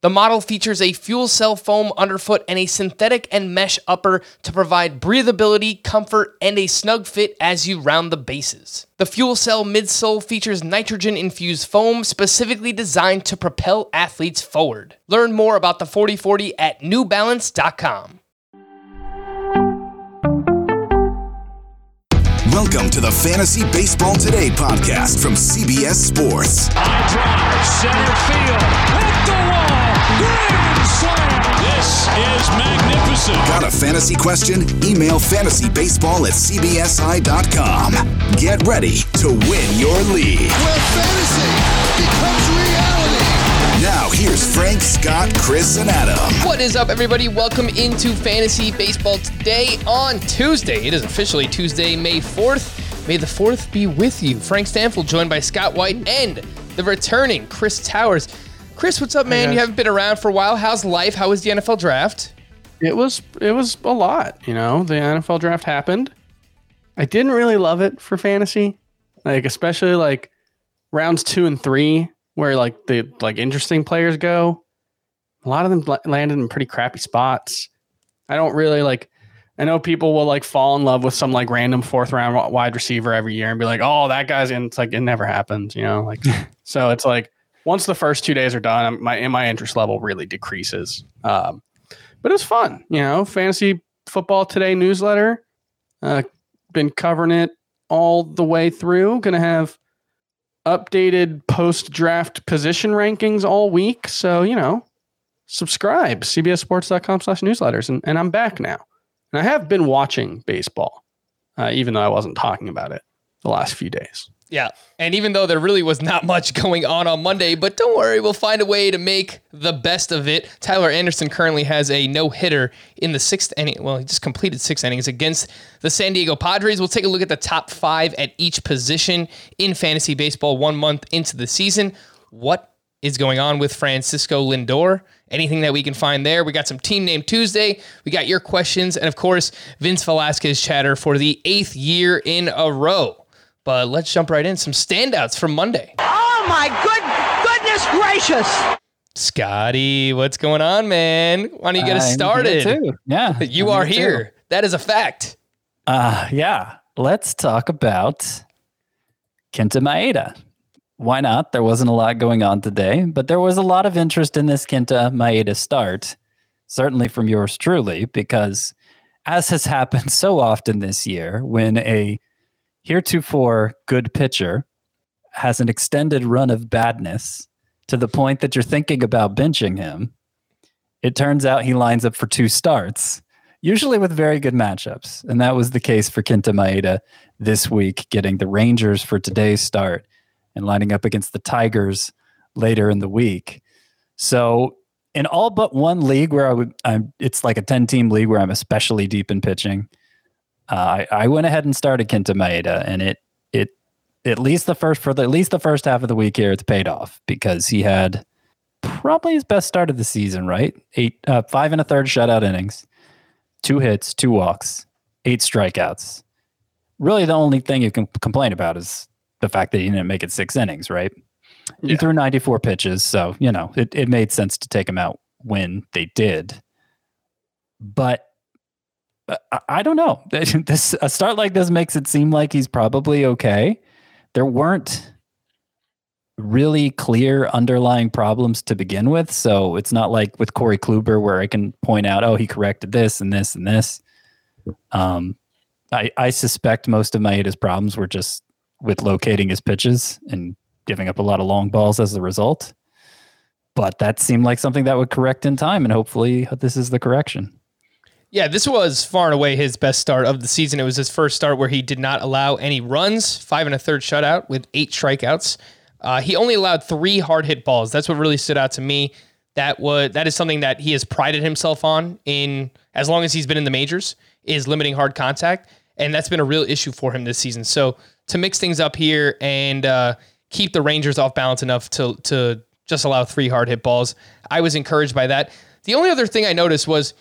The model features a fuel cell foam underfoot and a synthetic and mesh upper to provide breathability, comfort, and a snug fit as you round the bases. The fuel cell midsole features nitrogen infused foam specifically designed to propel athletes forward. Learn more about the 4040 at newbalance.com. Welcome to the Fantasy Baseball Today podcast from CBS Sports. High drive, center field, hit the wall, grand slam. This is magnificent. Got a fantasy question? Email fantasybaseball at cbsi.com. Get ready to win your league. where fantasy becomes reality. Now, here's Frank, Scott, Chris, and Adam. What is up, everybody? Welcome into Fantasy Baseball today on Tuesday. It is officially Tuesday, May 4th. May the 4th be with you. Frank Stampfl joined by Scott White and the returning Chris Towers. Chris, what's up, man? You haven't been around for a while. How's life? How was the NFL draft? it was it was a lot you know the nfl draft happened i didn't really love it for fantasy like especially like rounds two and three where like the like interesting players go a lot of them landed in pretty crappy spots i don't really like i know people will like fall in love with some like random fourth round wide receiver every year and be like oh that guy's in it's like it never happens you know like so it's like once the first two days are done my my interest level really decreases um but it was fun. You know, fantasy football today newsletter. Uh, been covering it all the way through. Going to have updated post draft position rankings all week. So you know, subscribe cbssports.com slash newsletters, and, and I'm back now. And I have been watching baseball, uh, even though I wasn't talking about it the last few days. Yeah. And even though there really was not much going on on Monday, but don't worry, we'll find a way to make the best of it. Tyler Anderson currently has a no hitter in the sixth inning. Well, he just completed six innings against the San Diego Padres. We'll take a look at the top five at each position in fantasy baseball one month into the season. What is going on with Francisco Lindor? Anything that we can find there. We got some Team Name Tuesday. We got your questions. And of course, Vince Velasquez chatter for the eighth year in a row. But let's jump right in. Some standouts from Monday. Oh my good goodness gracious! Scotty, what's going on, man? Why don't you get us I'm started? too. Yeah, You I'm are too. here. That is a fact. Uh, yeah. Let's talk about Kenta Maeda. Why not? There wasn't a lot going on today, but there was a lot of interest in this Kenta Maeda start, certainly from yours truly, because as has happened so often this year, when a heretofore good pitcher has an extended run of badness to the point that you're thinking about benching him, it turns out he lines up for two starts, usually with very good matchups. And that was the case for Kenta Maeda this week, getting the Rangers for today's start and lining up against the Tigers later in the week. So, in all but one league where I would, I'm, it's like a 10 team league where I'm especially deep in pitching. Uh, I, I went ahead and started Kenta Maeda, and it it at least the first for the, at least the first half of the week here, it's paid off because he had probably his best start of the season. Right, eight uh, five and a third shutout innings, two hits, two walks, eight strikeouts. Really, the only thing you can complain about is the fact that he didn't make it six innings. Right, he threw ninety four pitches, so you know it it made sense to take him out when they did. But I, I don't know. This a start like this makes it seem like he's probably okay. There weren't really clear underlying problems to begin with, so it's not like with Corey Kluber where I can point out, oh, he corrected this and this and this. Um, I I suspect most of Maeda's problems were just with locating his pitches and giving up a lot of long balls as a result. But that seemed like something that would correct in time, and hopefully this is the correction. Yeah, this was far and away his best start of the season. It was his first start where he did not allow any runs, five and a third shutout with eight strikeouts. Uh, he only allowed three hard hit balls. That's what really stood out to me. That was that is something that he has prided himself on in as long as he's been in the majors is limiting hard contact, and that's been a real issue for him this season. So to mix things up here and uh, keep the Rangers off balance enough to to just allow three hard hit balls. I was encouraged by that. The only other thing I noticed was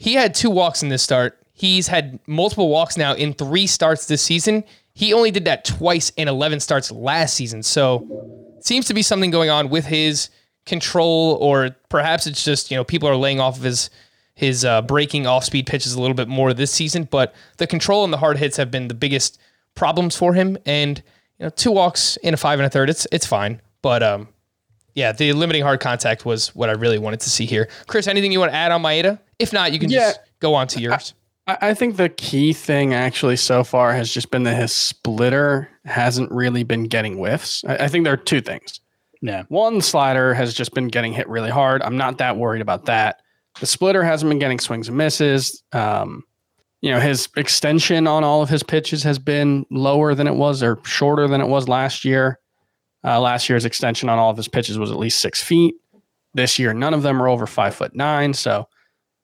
he had two walks in this start. He's had multiple walks now in three starts this season. He only did that twice in 11 starts last season. So seems to be something going on with his control, or perhaps it's just, you know, people are laying off of his his uh, breaking off speed pitches a little bit more this season. But the control and the hard hits have been the biggest problems for him. And, you know, two walks in a five and a third, it's it's fine. But um, yeah, the limiting hard contact was what I really wanted to see here. Chris, anything you want to add on Maeda? If not, you can Yeah. just go on to yours. I, I think the key thing actually so far has just been that his splitter hasn't really been getting whiffs. I, I think there are two things. Yeah. One slider has just been getting hit really hard. I'm not that worried about that. The splitter hasn't been getting swings and misses. Um, you know, his extension on all of his pitches has been lower than it was or shorter than it was last year. Uh, last year's extension on all of his pitches was at least six feet. This year, none of them are over five foot nine. So,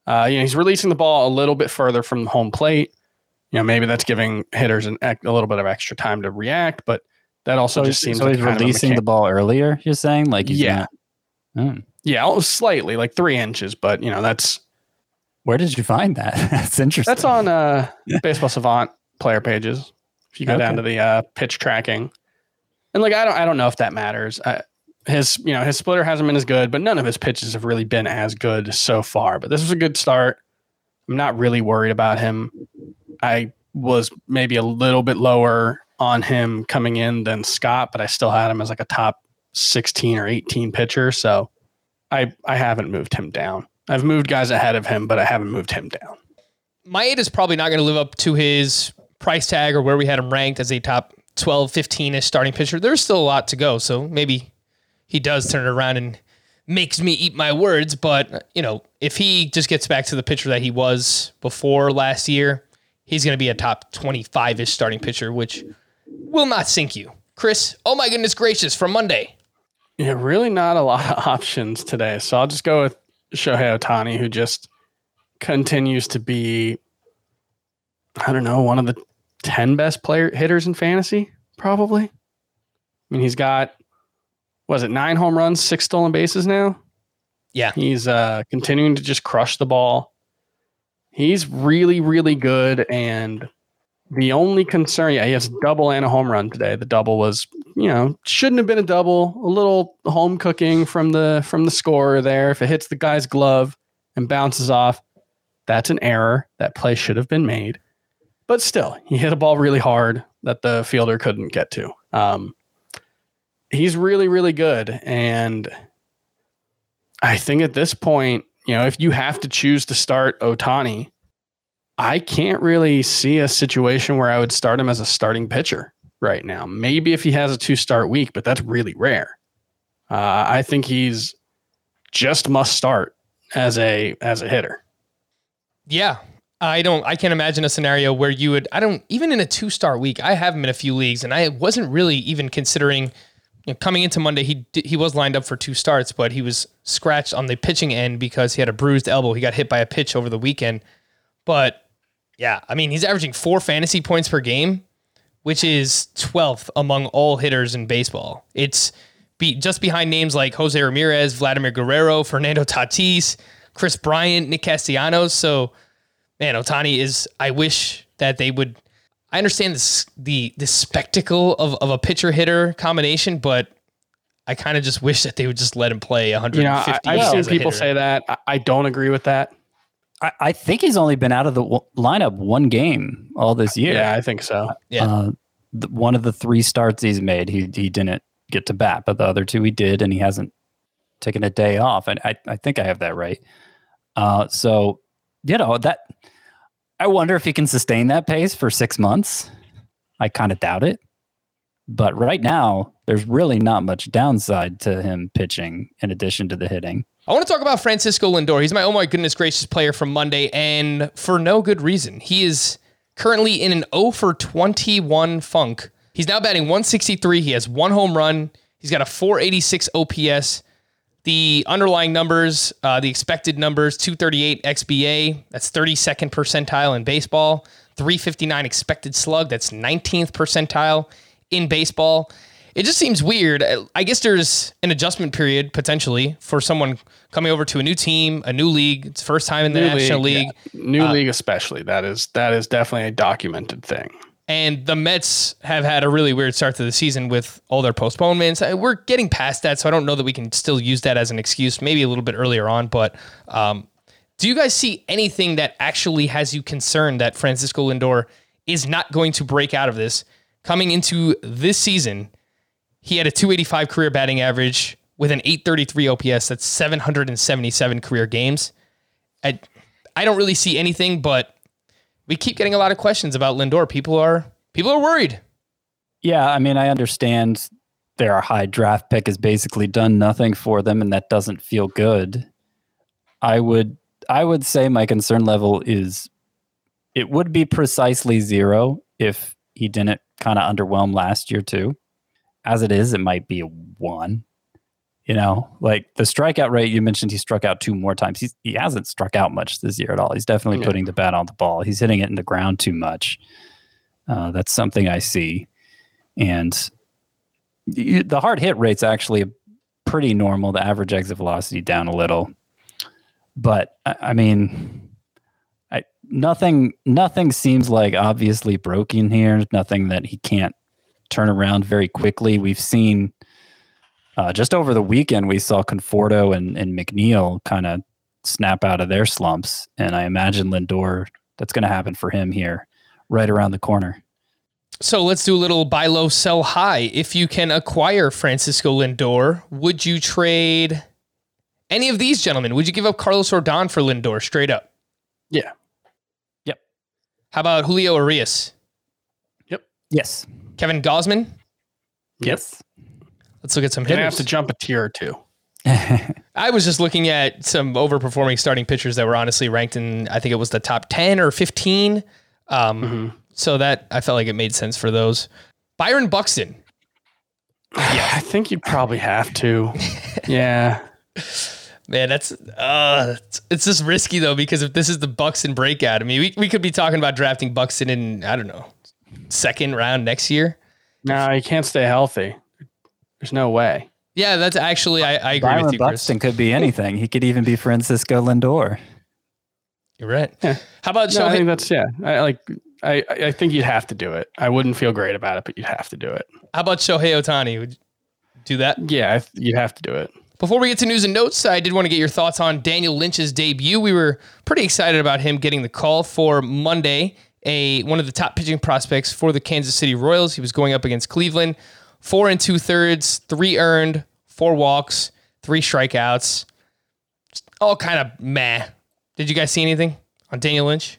uh, you know, he's releasing the ball a little bit further from the home plate. You know, maybe that's giving hitters an, a little bit of extra time to react, but that also So, just seems so like he's kind of a releasing the ball earlier. You're saying like Yeah. not- Oh. Yeah, slightly, like three inches, but you know that's Where did you find that? That's interesting. that's on uh, Baseball Savant player pages. If you go down to the uh, pitch tracking, and like I don't, I don't know if that matters. I, his, you know, his splitter hasn't been as good, but none of his pitches have really been as good so far. But this was a good start. I'm not really worried about him. I was maybe a little bit lower on him coming in than Scott, but I still had him as like a top 16 or 18 pitcher. So I I haven't moved him down. I've moved guys ahead of him, but I haven't moved him down. Maeda is probably not going to live up to his price tag or where we had him ranked as a top 12, 15 ish starting pitcher. There's still a lot to go. So maybe he does turn it around and makes me eat my words. But, you know, if he just gets back to the pitcher that he was before last year, he's going to be a top 25 ish starting pitcher, which will not sink you. Chris, oh my goodness gracious, from Monday. Yeah, really not a lot of options today. So I'll just go with Shohei Ohtani, who just continues to be, I don't know, one of the 10 best player hitters in fantasy, probably. I mean, he's got, was it nine home runs, six stolen bases now? Yeah. He's uh, continuing to just crush the ball. He's really, really good. And the only concern, yeah, he has a double and a home run today. The double was, you know, shouldn't have been a double. A little home cooking from the from the scorer there. If it hits the guy's glove and bounces off, that's an error. That play should have been made. But still, he hit a ball really hard that the fielder couldn't get to. Um, he's really, really good. And I think at this point, you know, if you have to choose to start Ohtani, I can't really see a situation where I would start him as a starting pitcher right now. Maybe if he has a two start week, but that's really rare. Uh, I think he's just must start as a as a hitter. Yeah. I don't I can't imagine a scenario where you would I don't even in a two star week, I have him in a few leagues and I wasn't really even considering you know, coming into Monday, he he was lined up for two starts, but he was scratched on the pitching end because he had a bruised elbow. He got hit by a pitch over the weekend. But yeah, I mean, he's averaging four fantasy points per game, which is 12th among all hitters in baseball. It's be, just behind names like Jose Ramirez, Vladimir Guerrero, Fernando Tatis, Kris Bryant, Nick Castellanos. So, man, Ohtani is. I wish that they would. I understand this the the spectacle of, of a pitcher hitter combination, but I kind of just wish that they would just let him play 150. You know, I, I've seen people hitter. say that. I, I don't agree with that. I, I think he's only been out of the w- lineup one game all this year. Yeah, I think so. Yeah. Uh, the, one of the three starts he's made, he he didn't get to bat, but the other two he did, and he hasn't taken a day off. And I, I think I have that right. Uh, so you know that I wonder if he can sustain that pace for six months. I kind of doubt it. But right now, there's really not much downside to him pitching in addition to the hitting. I want to talk about Francisco Lindor. He's my oh my goodness gracious player from Monday, and for no good reason. He is currently in an 0 for 21 funk. He's now batting 163. He has one home run. He's got a 486 OPS. The underlying numbers, uh, the expected numbers, 238 XBA. That's 32nd percentile in baseball. 359 expected slug. That's 19th percentile in baseball. it just seems weird. I guess there's an adjustment period potentially for someone coming over to a new team, a new league. It's first time in the New National League. yeah. New league, especially. That is that is definitely a documented thing. And the Mets have had a really weird start to the season with all their postponements. Uh, We're getting past that, so I don't know that we can still use that as an excuse. Maybe a little bit earlier on, but um, do you guys see anything that actually has you concerned that Francisco Lindor is not going to break out of this coming into this season? He had a 285 career batting average with an 833 OPS. That's 777 career games. I, I don't really see anything, but we keep getting a lot of questions about Lindor. People are people are worried. Yeah, I mean, I understand their high draft pick has basically done nothing for them, and that doesn't feel good. I would, I would say my concern level is, it would be precisely zero if he didn't kind of underwhelm last year too. As it is, it might be a one. You know, like the strikeout rate you mentioned, he struck out two more times. He's, he hasn't struck out much this year at all. He's definitely Yeah. putting the bat on the ball. He's hitting it in the ground too much. Uh, that's something I see and the hard hit rate's actually pretty normal. The average exit velocity down a little, but I, I mean, I, nothing nothing seems like obviously broken here. Nothing that he can't turn around very quickly. We've seen uh, just over the weekend we saw Conforto and, and McNeil kind of snap out of their slumps, and I imagine Lindor that's going to happen for him here, right around the corner. So let's do a little buy low, sell high. If you can acquire Francisco Lindor, would you trade any of these gentlemen? Would you give up Carlos Rodon for Lindor straight up? Yeah. Yep. How about Julio Urias, Yep. Yes. Kevin Gausman? Yes. Let's look at some You're gonna have to jump a tier or two. I was just looking at some overperforming starting pitchers that were honestly ranked in, I think it was the top 10 or 15. Um, So that I felt like it made sense for those. Byron Buxton. Yeah, I think you'd probably have to. yeah. Man, that's uh it's, it's just risky though because if this is the Buxton breakout, I mean, we, we could be talking about drafting Buxton in I don't know second round next year. No, he can't stay healthy. There's no way. Yeah, that's actually I, I agree Byron with you, Chris. Buxton could be anything. He could even be Francisco Lindor. You're right. How about No, I Shohei? think that's yeah. I like. I I think you'd have to do it. I wouldn't feel great about it, but you'd have to do it. How about Shohei Ohtani? Would you do that? Yeah, I th- you'd have to do it. Before we get to news and notes, I did want to get your thoughts on Daniel Lynch's debut. We were pretty excited about him getting the call for Monday. A one of the top pitching prospects for the Kansas City Royals. He was going up against Cleveland. Four and two thirds, three earned, four walks, three strikeouts. Just all kind of meh. Did you guys see anything on Daniel Lynch?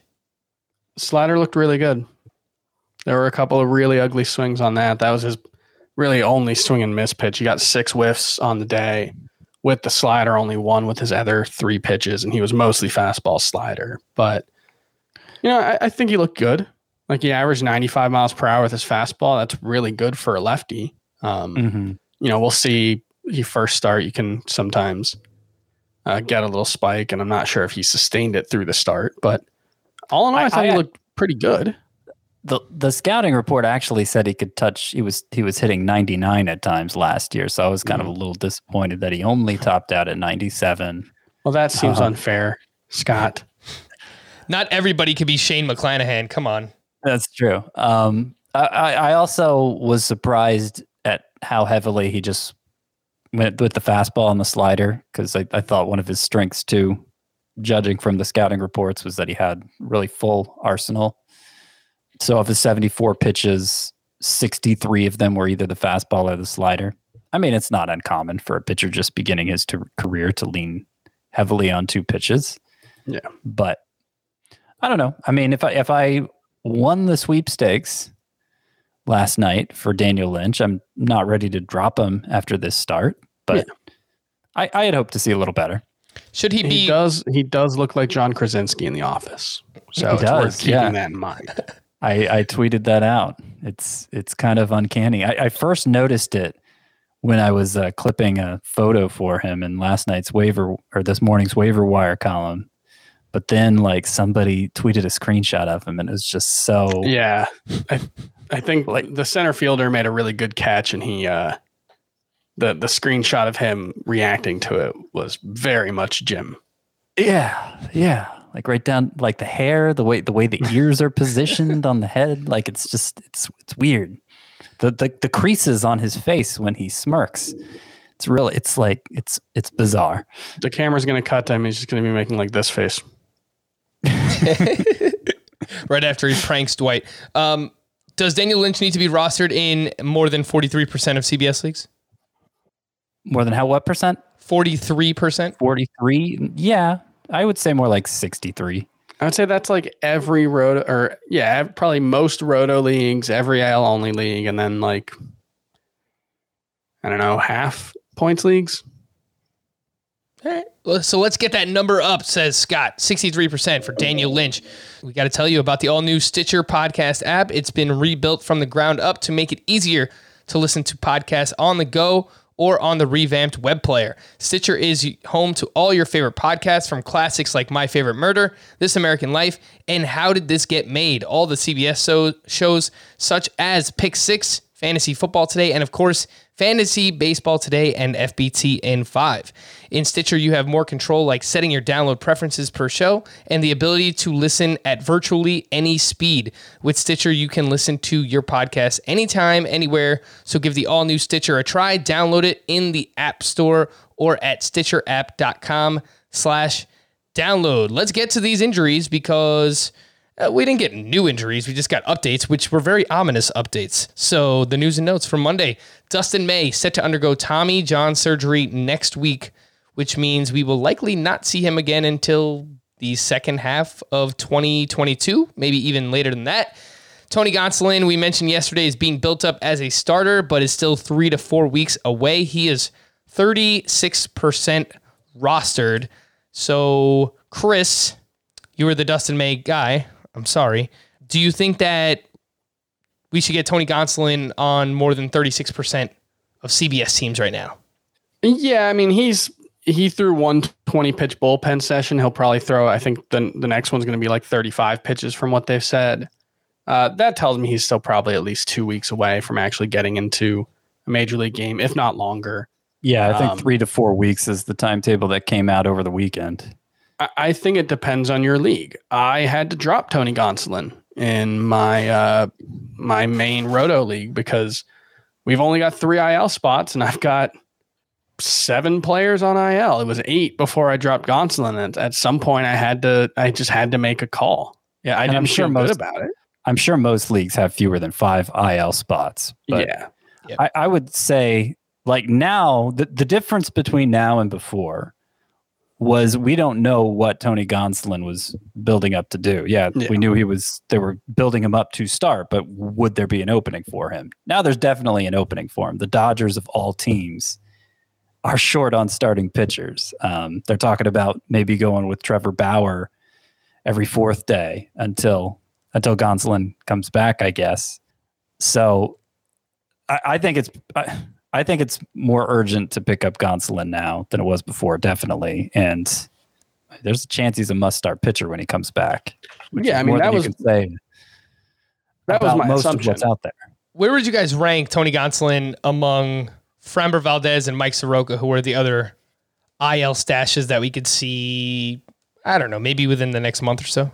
Slider looked really good. There were a couple of really ugly swings on that. That was his really only swing and miss pitch. He got six whiffs on the day with the slider, only one with his other three pitches, and he was mostly fastball slider. But you know, I, I think he looked good. Like he averaged 95 miles per hour with his fastball. That's really good for a lefty. Um, Mm-hmm. you know, we'll see. He first start, you can sometimes uh, get a little spike, and I'm not sure if he sustained it through the start. But all in all, I, I- thought he looked pretty good. The the scouting report actually said he could touch. He was he was hitting 99 at times last year. So I was kind of a little disappointed that he only topped out at 97. Well, that seems Uh-huh. unfair, Scott. Not everybody could be Shane McClanahan. Come on. That's true. Um, I, I also was surprised at how heavily he just went with the fastball and the slider because I, I thought one of his strengths too, judging from the scouting reports, was that he had really full arsenal. So of his 74 pitches, 63 of them were either the fastball or the slider. I mean, it's not uncommon for a pitcher just beginning his to- career to lean heavily on two pitches. Yeah. But I don't know. I mean, if I if I won the sweepstakes last night for Daniel Lynch, I'm not ready to drop him after this start, but I, I had hoped to see a little better. Should he be He does. He does look like John Krasinski in The Office. So He it's does, worth keeping yeah. that in mind. I, I tweeted that out. It's it's kind of uncanny. I, I first noticed it when I was uh, clipping a photo for him in last night's waiver or this morning's waiver wire column. But then, like somebody tweeted a screenshot of him, and it was just so yeah, I, I think Like- the center fielder made a really good catch, and he uh, the the screenshot of him reacting to it was very much Jim. Yeah, yeah. Like right down, like the hair, the way the way the ears are positioned on the head. Like it's just it's it's weird. The the the creases on his face when he smirks. It's really It's like it's it's bizarre. The camera's gonna cut to him. He's just gonna be making like this face. right after he pranks Dwight. Um, does Daniel Lynch need to be rostered in more than 43% of CBS leagues? More than how what percent? 43%? Forty three. Yeah, I would say more like sixty three. I would say that's like every roto, or yeah, probably most roto leagues, every IL only league, and then like I don't know, half points leagues. All right. So let's get that number up, says Scott. 63% for Daniel Lynch. We got to tell you about the all new Stitcher podcast app. It's been rebuilt from the ground up to make it easier to listen to podcasts on the go or on the revamped web player. Stitcher is home to all your favorite podcasts from classics like My Favorite Murder, This American Life, and How Did This Get Made? All the CBS shows such as Pick Six, Fantasy Football Today, and of course, Fantasy Baseball Today and FBT in 5. In Stitcher, you have more control like setting your download preferences per show and the ability to listen at virtually any speed. With Stitcher, you can listen to your podcast anytime, anywhere. So give the all new Stitcher a try. Download it in the App Store or at stitcherapp.com slash download. Let's get to these injuries because uh, we didn't get new injuries. We just got updates, which were very ominous updates. So the news and notes from Monday Dustin May set to undergo Tommy John surgery next week, which means we will likely not see him again until the second half of 2022, maybe even later than that. Tony Gonsolin, we mentioned yesterday, is being built up as a starter, but is still three to four weeks away. He is 36% rostered. So, Chris, you were the Dustin May guy. I'm sorry. Do you think that we should get Tony Gonsolin on more than 36% of CBS teams right now? Yeah, I mean he's he threw one 20 pitch bullpen session. He'll probably throw. I think the the next one's going to be like 35 pitches from what they've said. Uh, that tells me he's still probably at least two weeks away from actually getting into a major league game, if not longer. Yeah, I think Um, three to four weeks is the timetable that came out over the weekend. I, I think it depends on your league. I had to drop Tony Gonsolin in my uh, my main roto league because we've only got three IL spots, and I've got seven players on IL. It was eight before I dropped Gonsolin, and at some point, I had to. I just had to make a call. Yeah, I didn't I'm sure most- about it. I'm sure most leagues have fewer than five IL spots. But yeah, I, I would say like now the, the difference between now and before was we don't know what Tony Gonsolin was building up to do. Yeah, Yeah. we knew he was they were building him up to start, but would there be an opening for him? Now there's definitely an opening for him. The Dodgers of all teams are short on starting pitchers. Um, they're talking about maybe going with Trevor Bauer every fourth day until until Gonsolin comes back, I guess. So I, I think it's I, I think it's more urgent to pick up Gonsolin now than it was before, definitely. And there's a chance he's a must-start pitcher when he comes back. which Yeah, is I mean, more that was- you can say that was my most assumption. of what's out there. Where would you guys rank Tony Gonsolin among Framber Valdez and Mike Soroka, who are the other IL stashes that we could see? I don't know, maybe within the next month or so.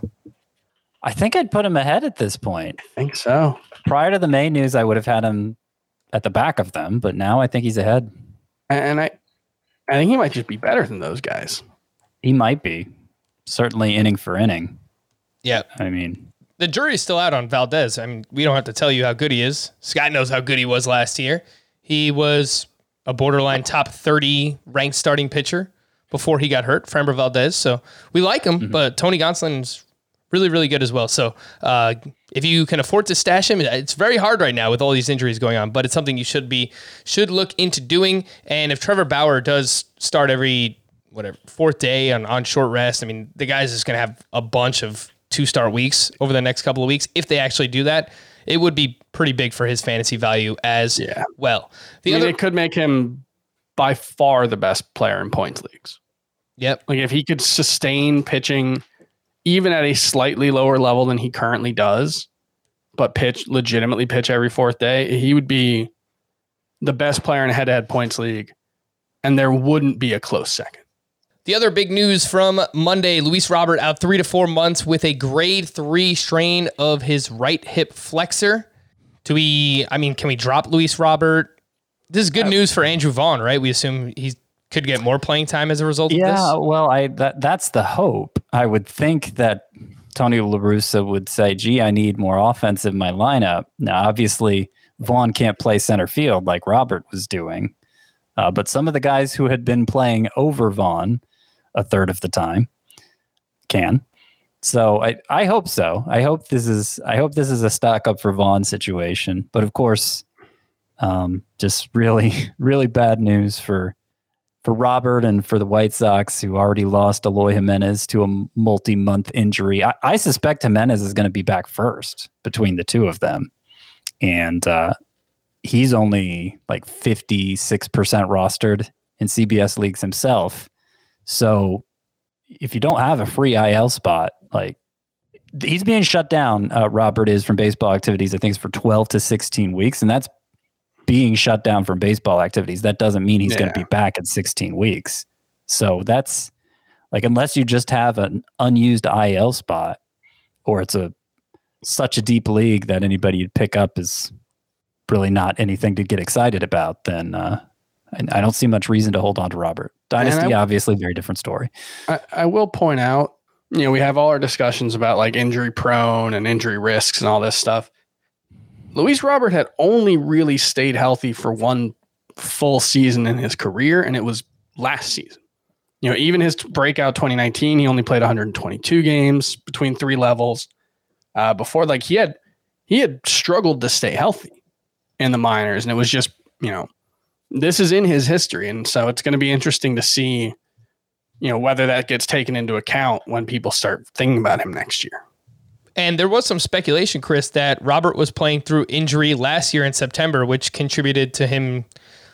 I think I'd put him ahead at this point. I think so. Prior to the May news, I would have had him at the back of them, but now I think he's ahead. And I, I think he might just be better than those guys. He might be certainly inning for inning. Yeah. I mean, The jury's still out on Valdez. I mean, we don't have to tell you how good he is. Scott knows how good he was last year. He was a borderline top 30 ranked starting pitcher before he got hurt, Framber Valdez. So we like him, mm-hmm. but Tony Gonsolin's really, really good as well. So uh, if you can afford to stash him, it's very hard right now with all these injuries going on, but it's something you should be should look into doing. And if Trevor Bauer does start every whatever fourth day on, on short rest, I mean the guy's just gonna have a bunch of two start weeks over the next couple of weeks. If they actually do that, it would be pretty big for his fantasy value as Yeah. well. The I mean, other it could make him by far the best player in points leagues. Yep. Like if he could sustain pitching even at a slightly lower level than he currently does, but pitch legitimately pitch every fourth day, he would be the best player in a head-to-head points league, and there wouldn't be a close second. The other big news from Monday Luis Robert out three to four months with a grade three strain of his right hip flexor. Do we, I mean, can we drop Luis Robert? This is good uh, news for Andrew Vaughn, right? We assume he could get more playing time as a result of Yeah, well, I that that's the hope. I would think that Tony La Russa would say, "Gee, I need more offense in my lineup." Now, obviously, Vaughn can't play center field like Robert was doing, uh, but some of the guys who had been playing over Vaughn a third of the time can. So I, I hope so. I hope this is I hope this is a stock up for Vaughn situation. But of course, um, just really really bad news for for Robert and for the White Sox, who already lost Eloy Jimenez to a multi-month injury. I, I suspect Jimenez is going to be back first between the two of them, and uh, he's only like fifty-six percent rostered in CBS leagues himself. So if you don't have a free IL spot, like he's being shut down. Uh, Robert is from baseball activities. I think it's for twelve to sixteen weeks, and that's being shut down from baseball activities. That doesn't mean he's going to be back in sixteen weeks. So that's like unless you just have an unused IL spot, or it's a such a deep league that anybody you'd pick up is really not anything to get excited about, then uh, I, I don't see much reason to hold on to Robert. Dynasty, I- obviously, very different story. I, I will point out, you know, we have all our discussions about like injury prone and injury risks and all this stuff. Luis Robert had only really stayed healthy for one full season in his career, and it was last season. You know, even his breakout 2019, he only played 122 games between three levels. Uh, before, like he had he had struggled to stay healthy in the minors, and it was just you know this is in his history, and so it's going to be interesting to see you know whether that gets taken into account when people start thinking about him next year. And there was some speculation, Chris, that Robert was playing through injury last year in September, which contributed to him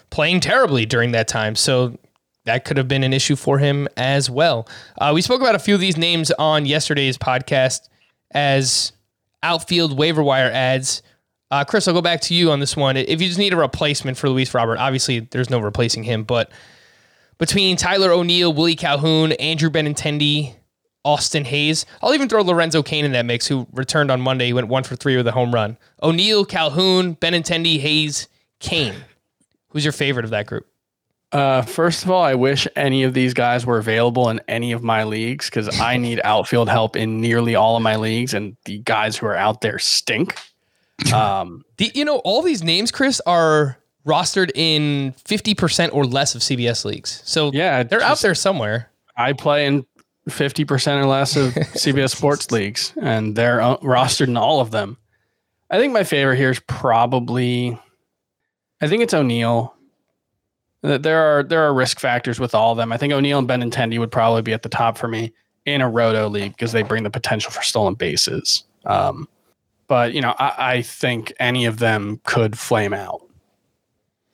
playing terribly during that time. So that could have been an issue for him as well. Uh, we spoke about a few of these names on yesterday's podcast as outfield waiver wire ads. Uh, Chris, I'll go back to you on this one. If you just need a replacement for Luis Robert, obviously there's no replacing him, but between Tyler O'Neill, Willie Calhoun, Andrew Benintendi, Austin Hays. I'll even throw Lorenzo Cain in that mix, who returned on Monday. He went one for three with a home run. O'Neill, Calhoun, Benintendi, Hays, Cain. Who's your favorite of that group? Uh, first of all, I wish any of these guys were available in any of my leagues because I need outfield help in nearly all of my leagues, and the guys who are out there stink. Um, The, you know, all these names, Chris, are rostered in 50% or less of CBS leagues. So Yeah, they're out there somewhere. I play in fifty percent or less of CBS sports leagues, and they're uh, rostered in all of them. I think my favorite here is probably, I think it's O'Neill. Th- There are there are risk factors with all of them. I think O'Neill and Benintendi would probably be at the top for me in a roto league because they bring the potential for stolen bases. Um, but you know, I, I think any of them could flame out.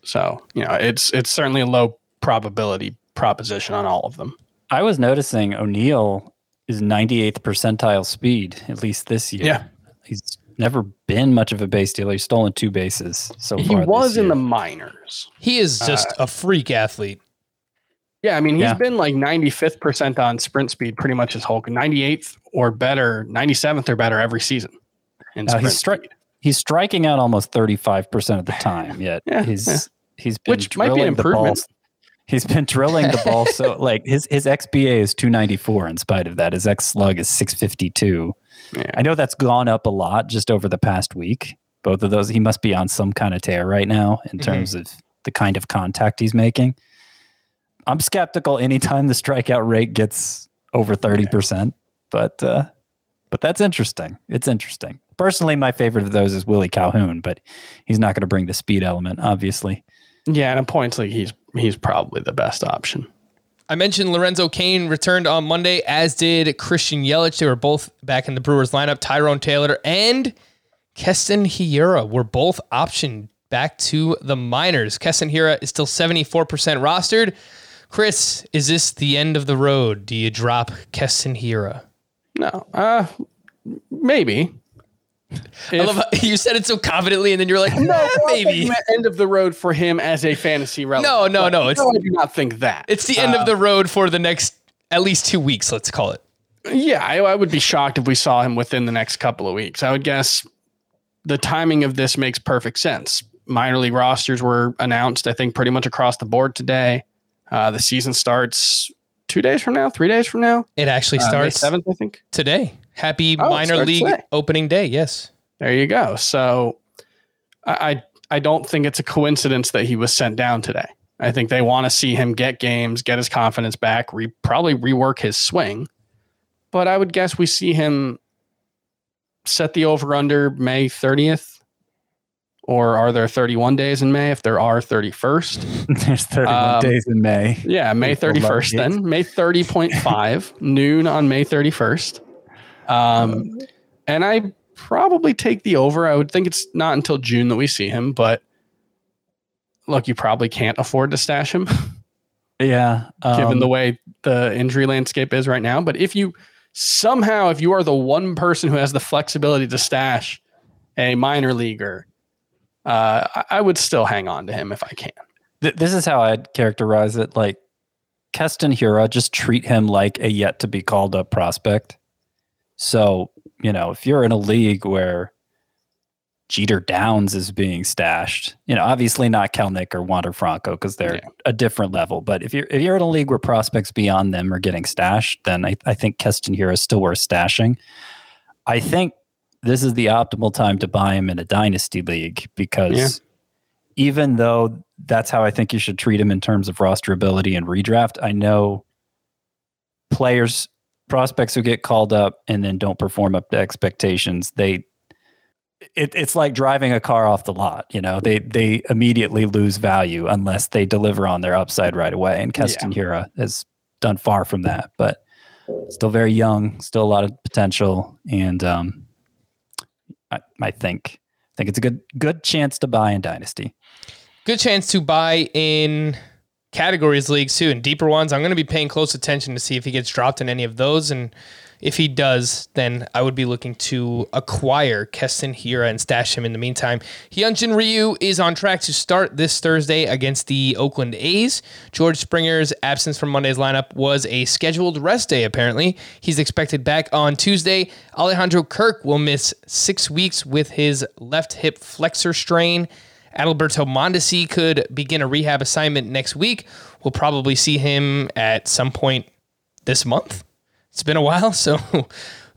So you know, it's it's certainly a low probability proposition on all of them. I was noticing O'Neill is 98th percentile speed, at least this year. Yeah. He's never been much of a base dealer. He's stolen two bases so he far. was this in the minors. He is uh, just a freak athlete. Yeah, I mean, he's Yeah. been like 95th percent on sprint speed pretty much his whole 98th or better, 97th or better every season. And Now, he's, stri- he's striking out almost 35% of the time, yet Yeah, he's yeah. he's been Which might be an drilling the improvement. He's been drilling the ball so like his his XBA is 294 in spite of that. His X slug is 652. Yeah. I know that's gone up a lot just over the past week. Both of those he must be on some kind of tear right now in terms of the kind of contact he's making. I'm skeptical anytime the strikeout rate gets over 30%, but uh but that's interesting. It's interesting. Personally, my favorite of those is Willie Calhoun, but he's not going to bring the speed element, obviously. Yeah, in a points league, he's he's probably the best option. I mentioned Lorenzo Cain returned on Monday, as did Christian Yelich. They were both back in the Brewers lineup. Tyrone Taylor and Keston Hiura were both optioned back to the minors. Keston Hiura is still 74% rostered. Chris, is this the end of the road? Do you drop Keston Hiura? No, uh, maybe. I love how you said it so confidently, and then you're like, eh, maybe. end of the road for him as a fantasy relevant. No, no, no, it's- I do not think that. It's the end of the road for the next at least two weeks. Let's call it. Yeah, I, I would be shocked if we saw him within the next couple of weeks. I would guess the timing of this makes perfect sense. Minor league rosters were announced, I think, pretty much across the board today. Uh, the season starts two days from now, three days from now. It actually Uh, starts seventh, I think. today. Happy Oh, minor league today. opening day. Yes. There you go. So I, I I don't think it's a coincidence that he was sent down today. I think they want to see him get games, get his confidence back, re, probably rework his swing. But I would guess we see him set the over under May 30th. Or are there 31 days in May? If there are 31st. There's 31 Um, days in May. Yeah, May 31st then. May 30.5, noon on May 31st. Um, and I probably take the over. I would think it's not until June that we see him, but look, you probably can't afford to stash him Yeah. given um, the way the injury landscape is right now. But if you somehow, if you are the one person who has the flexibility to stash a minor leaguer, uh, I- I would still hang on to him if I can. th- this is how I'd characterize it. Like Keston Hiura, just treat him like a yet to be called up prospect. So, you know, if you're in a league where Jeter Downs is being stashed, you know, obviously not Kelenic or Wander Franco because they're Yeah. a different level. But if you're if you're in a league where prospects beyond them are getting stashed, then I, I think Keston Hiura is still worth stashing. I think this is the optimal time to buy him in a dynasty league because Yeah. even though that's how I think you should treat him in terms of roster ability and redraft, I know players, prospects who get called up and then don't perform up to expectations, they it, it's like driving a car off the lot. You know, they they immediately lose value unless they deliver on their upside right away. And Keston Hiura has done far from that, but still very young, still a lot of potential, and um, I, I think I think it's a good good chance to buy in Dynasty. Good chance to buy in categories leagues too, and deeper ones. I'm going to be paying close attention to see if he gets dropped in any of those, and if he does, then I would be looking to acquire Keston Hiura and stash him in the meantime. Hyunjin Ryu is on track to start this Thursday against the Oakland A's. George Springer's absence from Monday's lineup was a scheduled rest day, apparently. He's expected back on Tuesday. Alejandro Kirk will miss six weeks with his left hip flexor strain. Adalberto Mondesi could begin a rehab assignment next week. We'll probably see him at some point this month. It's been a while, so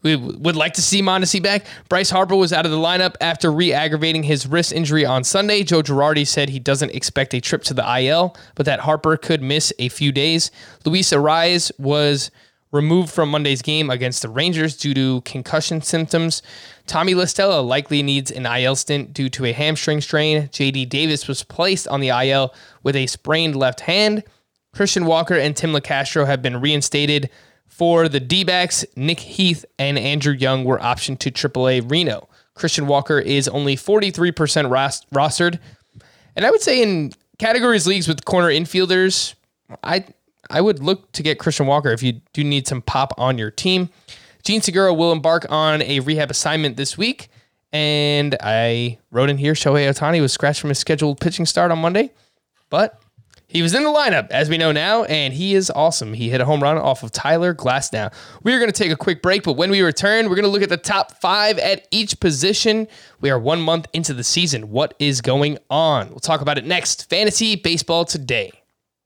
we would like to see Mondesi back. Bryce Harper was out of the lineup after re-aggravating his wrist injury on Sunday. Joe Girardi said he doesn't expect a trip to the IL, but that Harper could miss a few days. Luis Arraez was removed from Monday's game against the Rangers due to concussion symptoms. Tommy La Stella likely needs an IL stint due to a hamstring strain. JD Davis was placed on the IL with a sprained left hand. Christian Walker and Tim Locastro have been reinstated for the D backs. Nick Heath and Andrew Young were optioned to AAA Reno. Christian Walker is only 43% ros- rostered. And I would say in categories leagues with corner infielders, I I would look to get Christian Walker if you do need some pop on your team. Jean Segura will embark on a rehab assignment this week. And I wrote in here Shohei Ohtani was scratched from his scheduled pitching start on Monday, but he was in the lineup, as we know now, and he is awesome. He hit a home run off of Tyler Glasnow. We are going to take a quick break, but when we return, we're going to look at the top five at each position. We are one month into the season. What is going on? We'll talk about it next. Fantasy Baseball Today.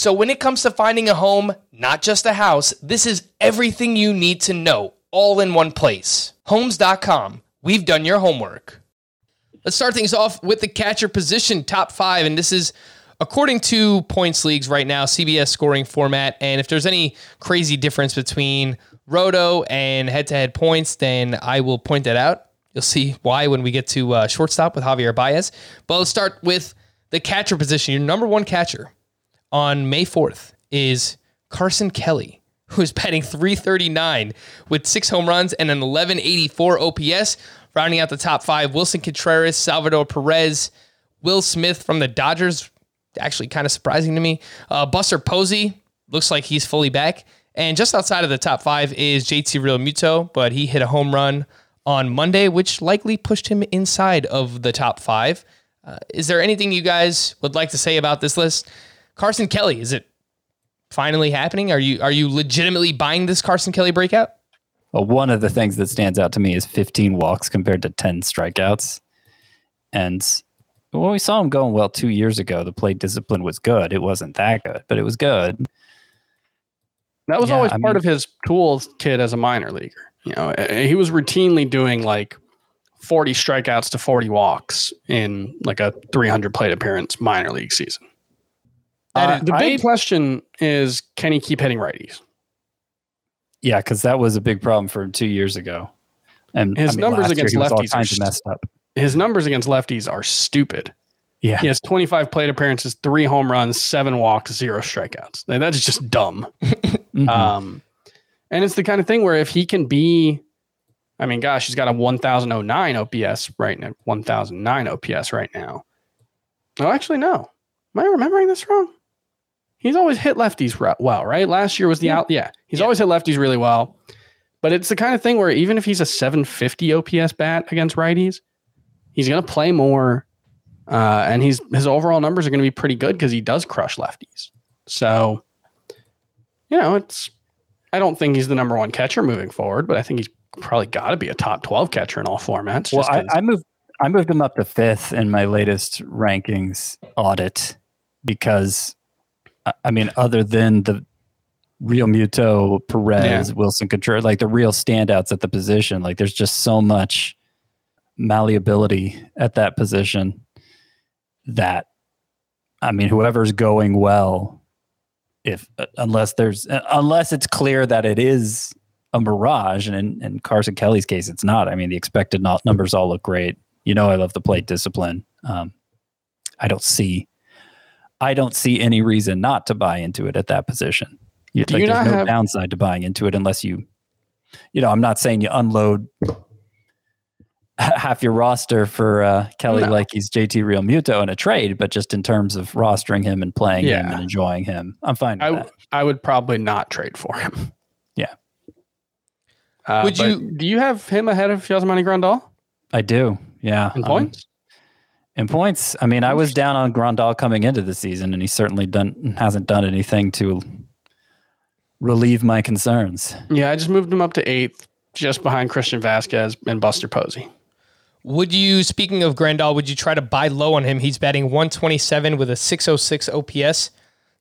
So when it comes to finding a home, not just a house, this is everything you need to know all in one place. Homes.com. We've done your homework. Let's start things off with the catcher position top five. And this is according to points leagues right now, CBS scoring format. And if there's any crazy difference between roto and head to head points, then I will point that out. You'll see why when we get to uh, shortstop with Javier Baez. But let's start with the catcher position. Your number one catcher on May 4th is Carson Kelly, who is batting 339 with six home runs and an 1184 OPS. Rounding out the top five, Willson Contreras, Salvador Perez, Will Smith from the Dodgers. Actually, kind of surprising to me. Uh, Buster Posey looks like he's fully back. And just outside of the top five is JT Realmuto, but he hit a home run on Monday, which likely pushed him inside of the top five. Uh, is there anything you guys would like to say about this list? Carson Kelly, is it finally happening? Are you are you legitimately buying this Carson Kelly breakout? Well, one of the things that stands out to me is 15 walks compared to 10 strikeouts. And when we saw him going well two years ago, the plate discipline was good. It wasn't that good, but it was good. That was Yeah, always I part mean- of his tools kit as a minor leaguer. You know, uh, he was routinely doing like 40 strikeouts to 40 walks in like a 300 plate appearance minor league season. That Uh, is- the big I- question is can he keep hitting righties? Yeah, because that was a big problem for him two years ago. And His numbers last year against he lefties are st- messed up. His numbers against lefties are stupid. Yeah, He has 25 plate appearances, three home runs, seven walks, zero strikeouts. Like, That's just dumb. Mhm. Um, and it's the kind of thing where if he can be, I mean, gosh, he's got a 1009 OPS right now, 1009 OPS right now. Oh, actually, no. Am I remembering this wrong? He's always hit lefties well, right? Last year was the out. Yeah, he's always hit lefties really well. But it's the kind of thing where even if he's a 750 OPS bat against righties, he's going to play more, uh, and he's his overall numbers are going to be pretty good because he does crush lefties. So, you know, it's. I don't think he's the number one catcher moving forward, but I think he's probably got to be a top 12 catcher in all formats. Well, just I, I moved I moved him up to fifth in my latest rankings audit because I- mean, other than the Realmuto, Perez, Willson Contreras, like the real standouts at the position, like there's just so much malleability at that position that I mean, whoever's going well, if uh, unless there's uh, unless it's clear that it is a mirage, and in, in Carson Kelly's case, it's not. I mean, the expected numbers all look great. You know, I love the plate discipline. Um, I don't see, I don't see any reason not to buy into it at that position. You, like, you there's no have- downside to buying into it unless you, you know, I'm not saying you unload half your roster for uh, Kelly No. like he's JT Realmuto in a trade, but just in terms of rostering him and playing him and enjoying him, I'm fine with I, that. I would probably not trade for him. Yeah. Uh, Would you- Do you have him ahead of Yasmani Grandal I do. Yeah. in Um, points? In points, I mean, I was down on Grandal coming into the season, and he certainly done hasn't done anything to relieve my concerns. yeah, I just moved him up to eighth, just behind Christian Vazquez and Buster Posey. Would you, speaking of Grandal, would you try to buy low on him? He's batting 127 with a 606 OPS.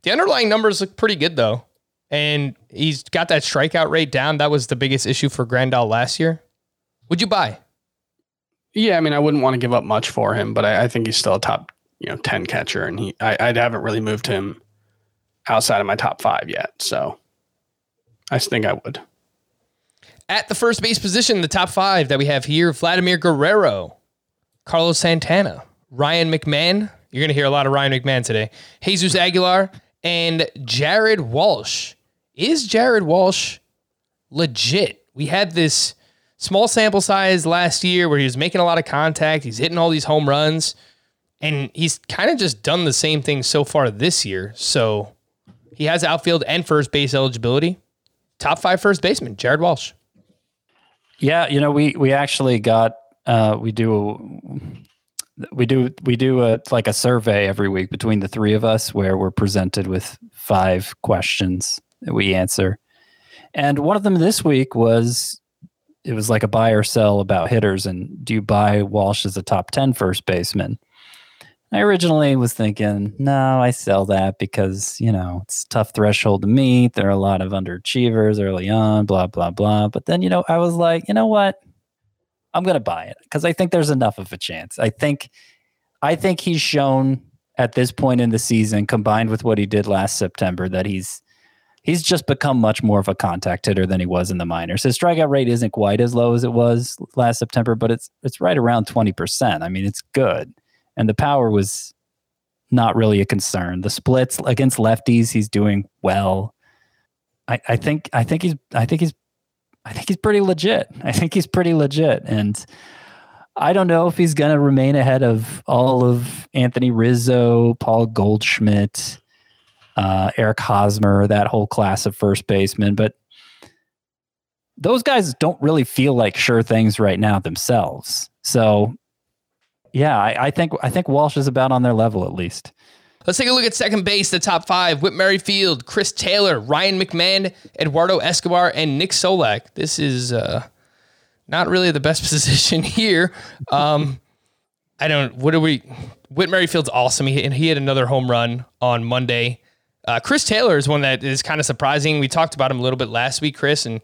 The underlying numbers look pretty good though. And he's got that strikeout rate down. That was the biggest issue for Grandal last year. Would you buy? Yeah, I mean, I wouldn't want to give up much for him, but I, I think he's still a top, you know, ten catcher, and he, I, I haven't really moved him outside of my top five yet. So, I think I would. At the first base position, the top five that we have here Vladimir Guerrero, Carlos Santana, Ryan McMahon, You're going to hear a lot of Ryan McMahon today. Jesus Aguilar and Jared Walsh. Is Jared Walsh legit? We had this small sample size last year where he was making a lot of contact. He's hitting all these home runs, and he's kind of just done the same thing so far this year. So he has outfield and first base eligibility. Top five first baseman, Jared Walsh. Yeah, you know, we we actually got uh we do we do we do a like a survey every week between the three of us where we're presented with five questions that we answer. And one of them this week was it was like a buy or sell about hitters and do you buy Walsh as a top 10 first baseman? I originally was thinking, no, I sell that because, you know, it's a tough threshold to meet. There are a lot of underachievers early on, blah, blah, blah. But then, you know, I was like, you know what? I'm going to buy it because I think there's enough of a chance. I think, I think he's shown at this point in the season, combined with what he did last September, that he's he's just become much more of a contact hitter than he was in the minors. His strikeout rate isn't quite as low as it was last September, but it's it's right around twenty percent. I mean, it's good and the power was not really a concern. The splits against lefties, he's doing well. I, I think I think he's I think he's I think he's pretty legit. I think he's pretty legit. And I don't know if he's gonna remain ahead of all of Anthony Rizzo, Paul Goldschmidt, uh, Eric Hosmer, that whole class of first basemen, but those guys don't really feel like sure things right now themselves. So yeah, I, I, think I think Walsh is about on their level at least. Let's take a look at second base, the top five: Whit Merrifield, Chris Taylor, Ryan McMahon, Eduardo Escobar, and Nick Solak. This is uh, not really the best position here. Um, I don't. What do we? Whit Merrifield's awesome. He and he had another home run on Monday. Uh, Chris Taylor is one that is kind of surprising. We talked about him a little bit last week, Chris, and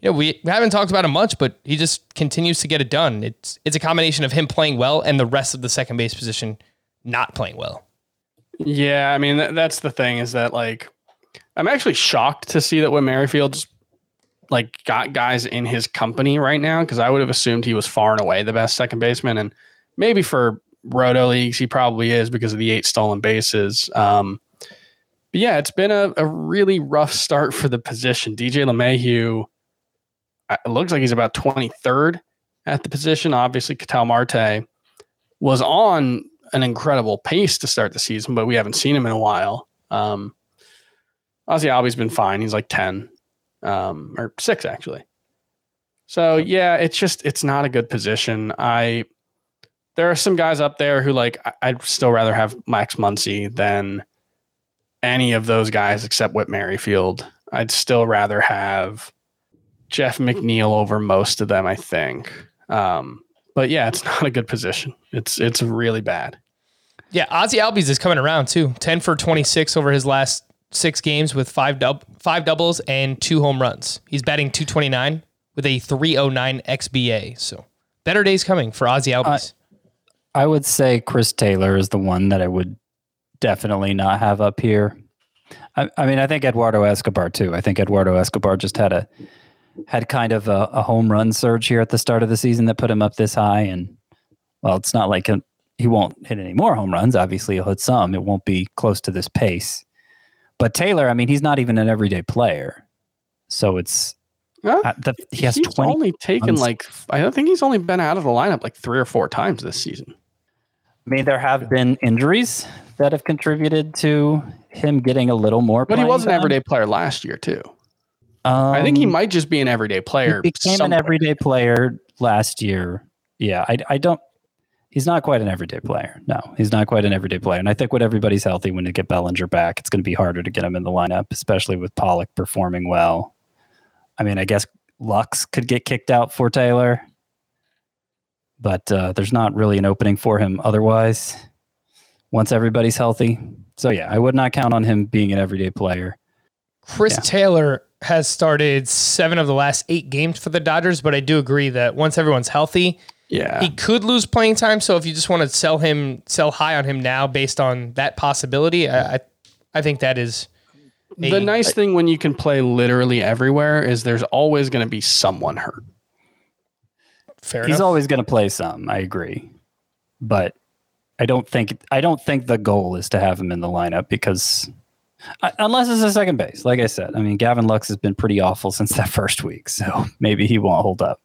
you know, we, haven't talked about him much, but he just continues to get it done. It's it's a combination of him playing well and the rest of the second base position not playing well. Yeah, I mean th- that's the thing is that like I'm actually shocked to see that when Merrifield's like got guys in his company right now because I would have assumed he was far and away the best second baseman and maybe for roto leagues he probably is because of the eight stolen bases. Um, but yeah, it's been a, a really rough start for the position. DJ LeMahieu it looks like he's about 23rd at the position. Obviously, Ketel Marte was on an incredible pace to start the season, but we haven't seen him in a while. Um, Ozzie Albies been fine. He's like 10 um, or six, actually. So, yeah, it's just, it's not a good position. I, there are some guys up there who like, I'd still rather have Max Muncy than any of those guys except Whit Merrifield. I'd still rather have Jeff McNeil over most of them, I think. Um, but yeah, it's not a good position. It's it's really bad. Yeah, Ozzie Albies is coming around too. Ten for twenty six over his last six games with five dub five doubles and two home runs. He's batting two twenty nine with a three oh nine xBA. So better days coming for Ozzie Albies. Uh, I would say Chris Taylor is the one that I would definitely not have up here. I, I mean, I think Eduardo Escobar too. I think Eduardo Escobar just had a had kind of a, a, home run surge here at the start of the season that put him up this high. And well, it's not like a, he won't hit any more home runs. Obviously, he'll hit some. It won't be close to this pace. But Taylor, I mean, he's not even an everyday player, so it's uh, the, he has he's only taken runs. like I don't think he's only been out of the lineup like three or four times this season. I mean, there have been injuries that have contributed to him getting a little more. But he was an everyday player last year too. Um, I think he um, might just be an everyday player. He became somewhere. an everyday player last year. Yeah, I, I don't. He's not quite an everyday player. No, he's not quite an everyday player. And I think when everybody's healthy, when you get Bellinger back, it's going to be harder to get him in the lineup, especially with Pollock performing well. I mean, I guess Lux could get kicked out for Taylor, but uh, there's not really an opening for him otherwise. Once everybody's healthy, so yeah, I would not count on him being an everyday player. Chris yeah. Taylor has started seven of the last eight games for the Dodgers, but I do agree that once everyone's healthy, yeah, he could lose playing time. So if you just want to sell him, sell high on him now based on that possibility, I, I, I think that is. A, the nice a, thing when you can play literally everywhere is there's always going to be someone hurt. Fair He's enough. always going to play some. I agree, but I don't think I don't think the goal is to have him in the lineup because I, unless it's a second base, like I said, I mean Gavin Lux has been pretty awful since that first week, so maybe he won't hold up.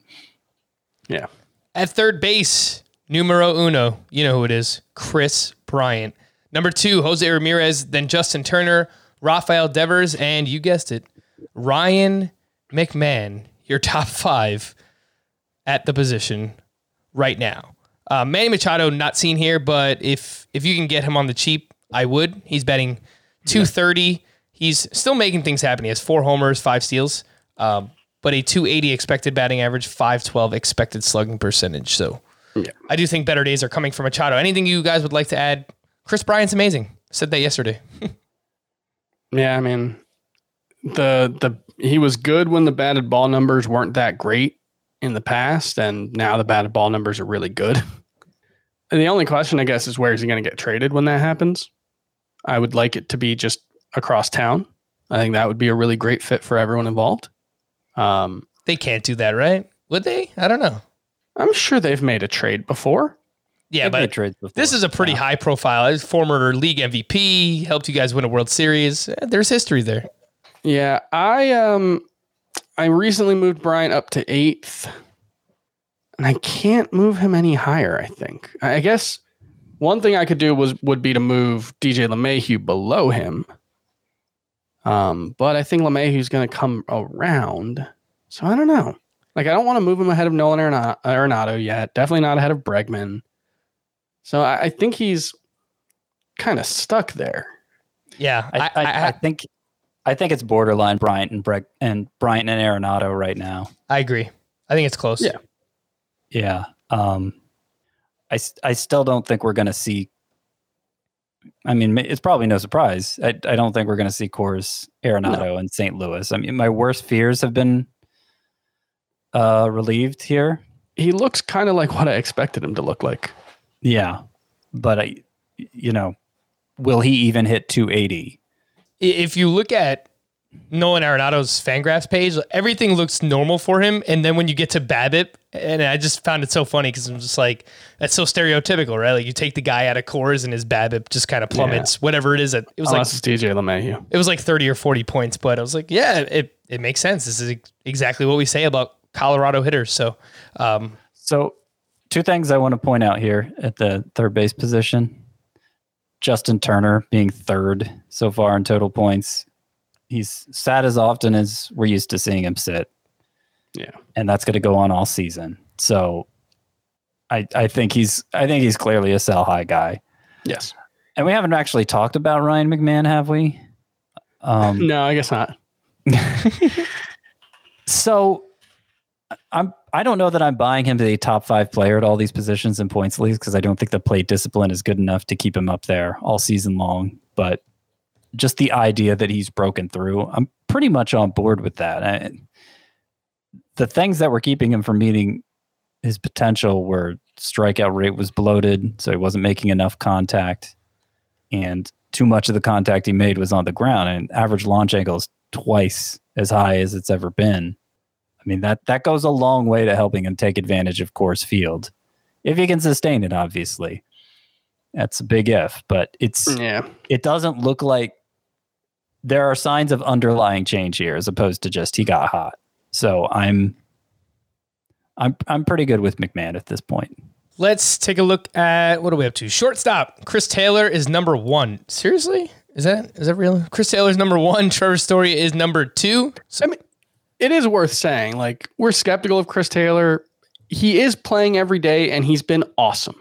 Yeah. At third base, numero uno, you know who it is, Kris Bryant. Number two, Jose Ramirez, then Justin Turner, Rafael Devers, and you guessed it, Ryan McMahon, your top five at the position right now. Uh, Manny Machado not seen here, but if if you can get him on the cheap, I would. He's betting two thirty. He's still making things happen. He has four homers, five steals, um, but a two eighty expected batting average, five twelve expected slugging percentage. So Yeah. I do think better days are coming for Machado. Anything you guys would like to add? Kris Bryant's amazing. Said that yesterday. Yeah, I mean, the the he was good when the batted ball numbers weren't that great in the past, and now the batted ball numbers are really good. And the only question, I guess, is where is he going to get traded when that happens? I would like it to be just across town. I think that would be a really great fit for everyone involved. Um, They can't do that, right? Would they? I don't know. I'm sure they've made a trade before. Yeah, They've but before. this is a pretty high profile. He's former league MVP, helped you guys win a World Series. Eh, There's history there. Yeah, I um I recently moved Brian up to eighth. And I can't move him any higher, I think. I I guess one thing I could do was would be to move DJ LeMahieu below him. Um, but I think LeMahieu's gonna come around. So I don't know. Like I don't want to move him ahead of Nolan Arena- Arenado yet. Definitely not ahead of Bregman. So I, I think he's kind of stuck there. Yeah, I, I, I, think I think it's borderline Bryant and Breg and Bryant and Arenado right now. I agree. I think it's close. Yeah. Yeah. Um, I still don't think we're going to see. I mean, it's probably no surprise. I, I don't think we're going to see Coors Arenado and St. Louis. I mean, my worst fears have been uh, relieved here. He looks kind of like what I expected him to look like. Yeah. But I, you know, will he even hit 280? If you look at Nolan Arenado's Fangraphs page, everything looks normal for him. And then when you get to BABIP, and I just found it so funny because I'm just like, that's so stereotypical, right? Like you take the guy out of Coors and his BABIP just kind of plummets, whatever it is. That it was like it's DJ LeMahieu. it was like 30 or 40 points, but I was like, yeah, it, it makes sense. This is exactly what we say about Colorado hitters. So, um, So, two things I want to point out here at the third base position. Justin Turner being third so far in total points. He's sat as often as we're used to seeing him sit, Yeah. and that's going to go on all season. So, I I think he's I think he's clearly a sell high guy. Yes. And we haven't actually talked about Ryan McMahon, have we? Um, No, I guess not. So I'm I don't know that I'm buying him to a top five player at all these positions in points leagues because I don't think the plate discipline is good enough to keep him up there all season long. But just the idea that he's broken through, I'm pretty much on board with that. I, the things that were keeping him from meeting his potential were strikeout rate was bloated, so he wasn't making enough contact, and too much of the contact he made was on the ground. And average launch angle is twice as high as it's ever been. I mean that that goes a long way to helping him take advantage of Coors Field, if he can sustain it. Obviously, that's a big if, but it's Yeah. it doesn't look like there are signs of underlying change here as opposed to just he got hot. So I'm I'm I'm pretty good with McMahon at this point. let's take a look at what are we up to? Shortstop. Chris Taylor is number one. Seriously? Is that is that real? Chris Taylor's number one. Trevor Story is number two. So, I mean, it is worth saying, like, we're skeptical of Chris Taylor. He is playing every day and he's been awesome.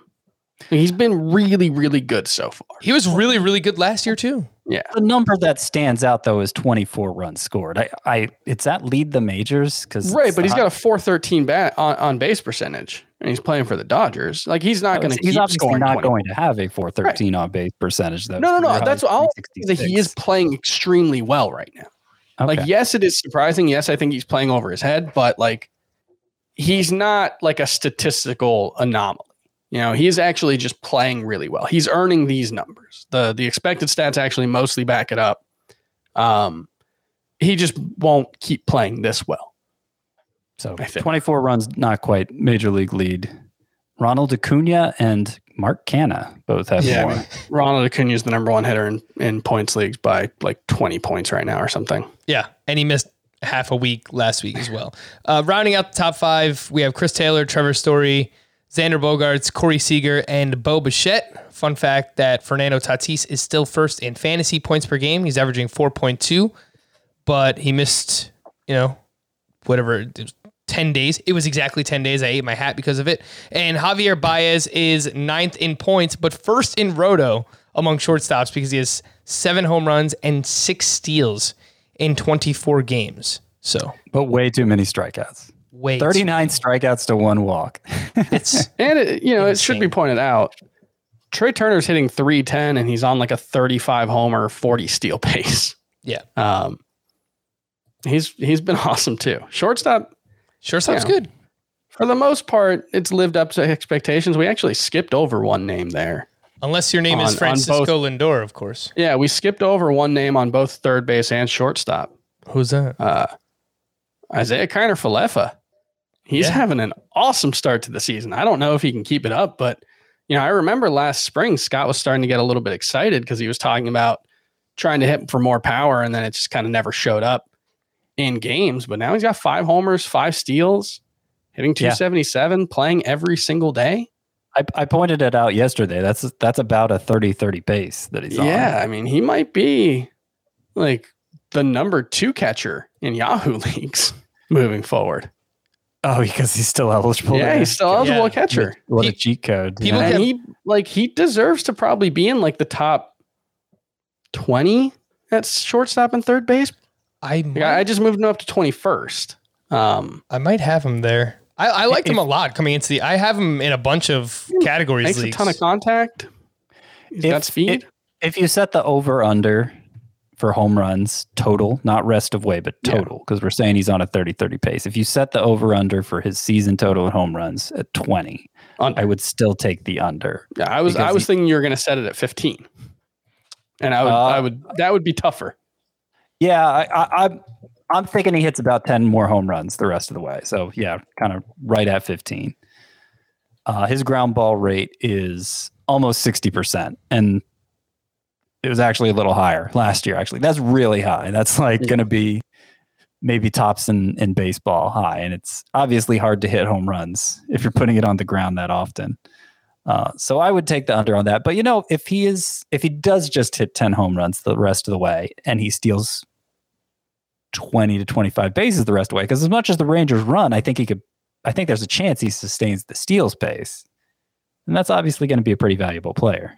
He's been really, really good so far. he was really, really good last year too. Yeah. The number that stands out though is 24 runs scored. I, I it's that lead the majors because Right, but he's got a 413 bat on, on base percentage and he's playing for the Dodgers. Like he's not oh, going to he's obviously scoring not 20. going to have a 413 on base percentage though. No, no, no. That's high what I'll say that he is playing extremely well right now. Okay. Like, yes, it is surprising. Yes, I think he's playing over his head, but like, he's not like a statistical anomaly. You know, he's actually just playing really well. He's earning these numbers. the The expected stats actually mostly back it up. Um, he just won't keep playing this well. So 24 runs, not quite major league lead. Ronald Acuna and Mark Canha both have Yeah, I mean, Ronald Acuna is the number one hitter in, in points leagues by like 20 points right now or something. Yeah, and he missed half a week last week as well. Uh, rounding out the top five, we have Chris Taylor, Trevor Story, Xander Bogaerts, Corey Seager, and Bo Bichette. Fun fact that Fernando Tatis is still first in fantasy points per game. He's averaging 4.2, but he missed, you know, whatever, it was 10 days. It was exactly 10 days. I ate my hat because of it. And Javier Baez is ninth in points, but first in roto among shortstops because he has seven home runs and six steals in 24 games. So But way too many strikeouts. wait, 39 strikeouts to one walk. It's And it, you know, it should be pointed out. Trea Turner's hitting 310 and he's on like a 35 homer, 40 steal pace. yeah, Um, he's he's been awesome too. Shortstop, shortstop's Yeah. good. for the most part, it's lived up to expectations. We actually skipped over one name there. Unless your name On- is Francisco both- Lindor, of course. Yeah, we skipped over one name on both third base and shortstop. Who's that? Uh, Isiah Kiner-Falefa. He's Yeah. having an awesome start to the season. I don't know if he can keep it up, but you know, I remember last spring Scott was starting to get a little bit excited because he was talking about trying to hit for more power, and then it just kind of never showed up in games. But now he's got five homers, five steals, hitting Yeah. playing every single day. I, I pointed it out yesterday. That's that's about a 30-30 pace that he's on. Yeah, I mean, he might be like the number two catcher in Yahoo leagues moving forward. Oh, because he's still eligible. yeah, there. he's still eligible Yeah. catcher. What a cheat code. people yeah. get- he like he deserves to probably be in like the top 20 at shortstop and third base. I might, I I just moved him up to 21st. Um, I might have him there. I, I liked him a lot coming into the. I have him in a bunch of categories. makes a ton of contact. He's got speed. If, if you set the over under for home runs total, not rest of way, but total, because we're saying he's on a 30 30 pace. If you set the over under for his season total in home runs at 20, Under. I would still take the under. yeah, I was I was he- thinking you were going to set it at 15. And I would Uh, I would that would be tougher. Yeah, I, I, I'm I'm thinking he hits about 10 more home runs the rest of the way. So yeah, kind of right at 15. Uh, his ground ball rate is almost 60%. And it was actually a little higher last year, actually. That's really high. That's like Yeah. going to be maybe tops in, in baseball high. And it's obviously hard to hit home runs if you're putting it on the ground that often. Uh, so I would take the under on that. But you know, if he is, if he does just hit 10 home runs the rest of the way and he steals 20 to 25 bases the rest of the way, because as much as the Rangers run, I think he could, I think there's a chance he sustains the steals pace. And that's obviously going to be a pretty valuable player.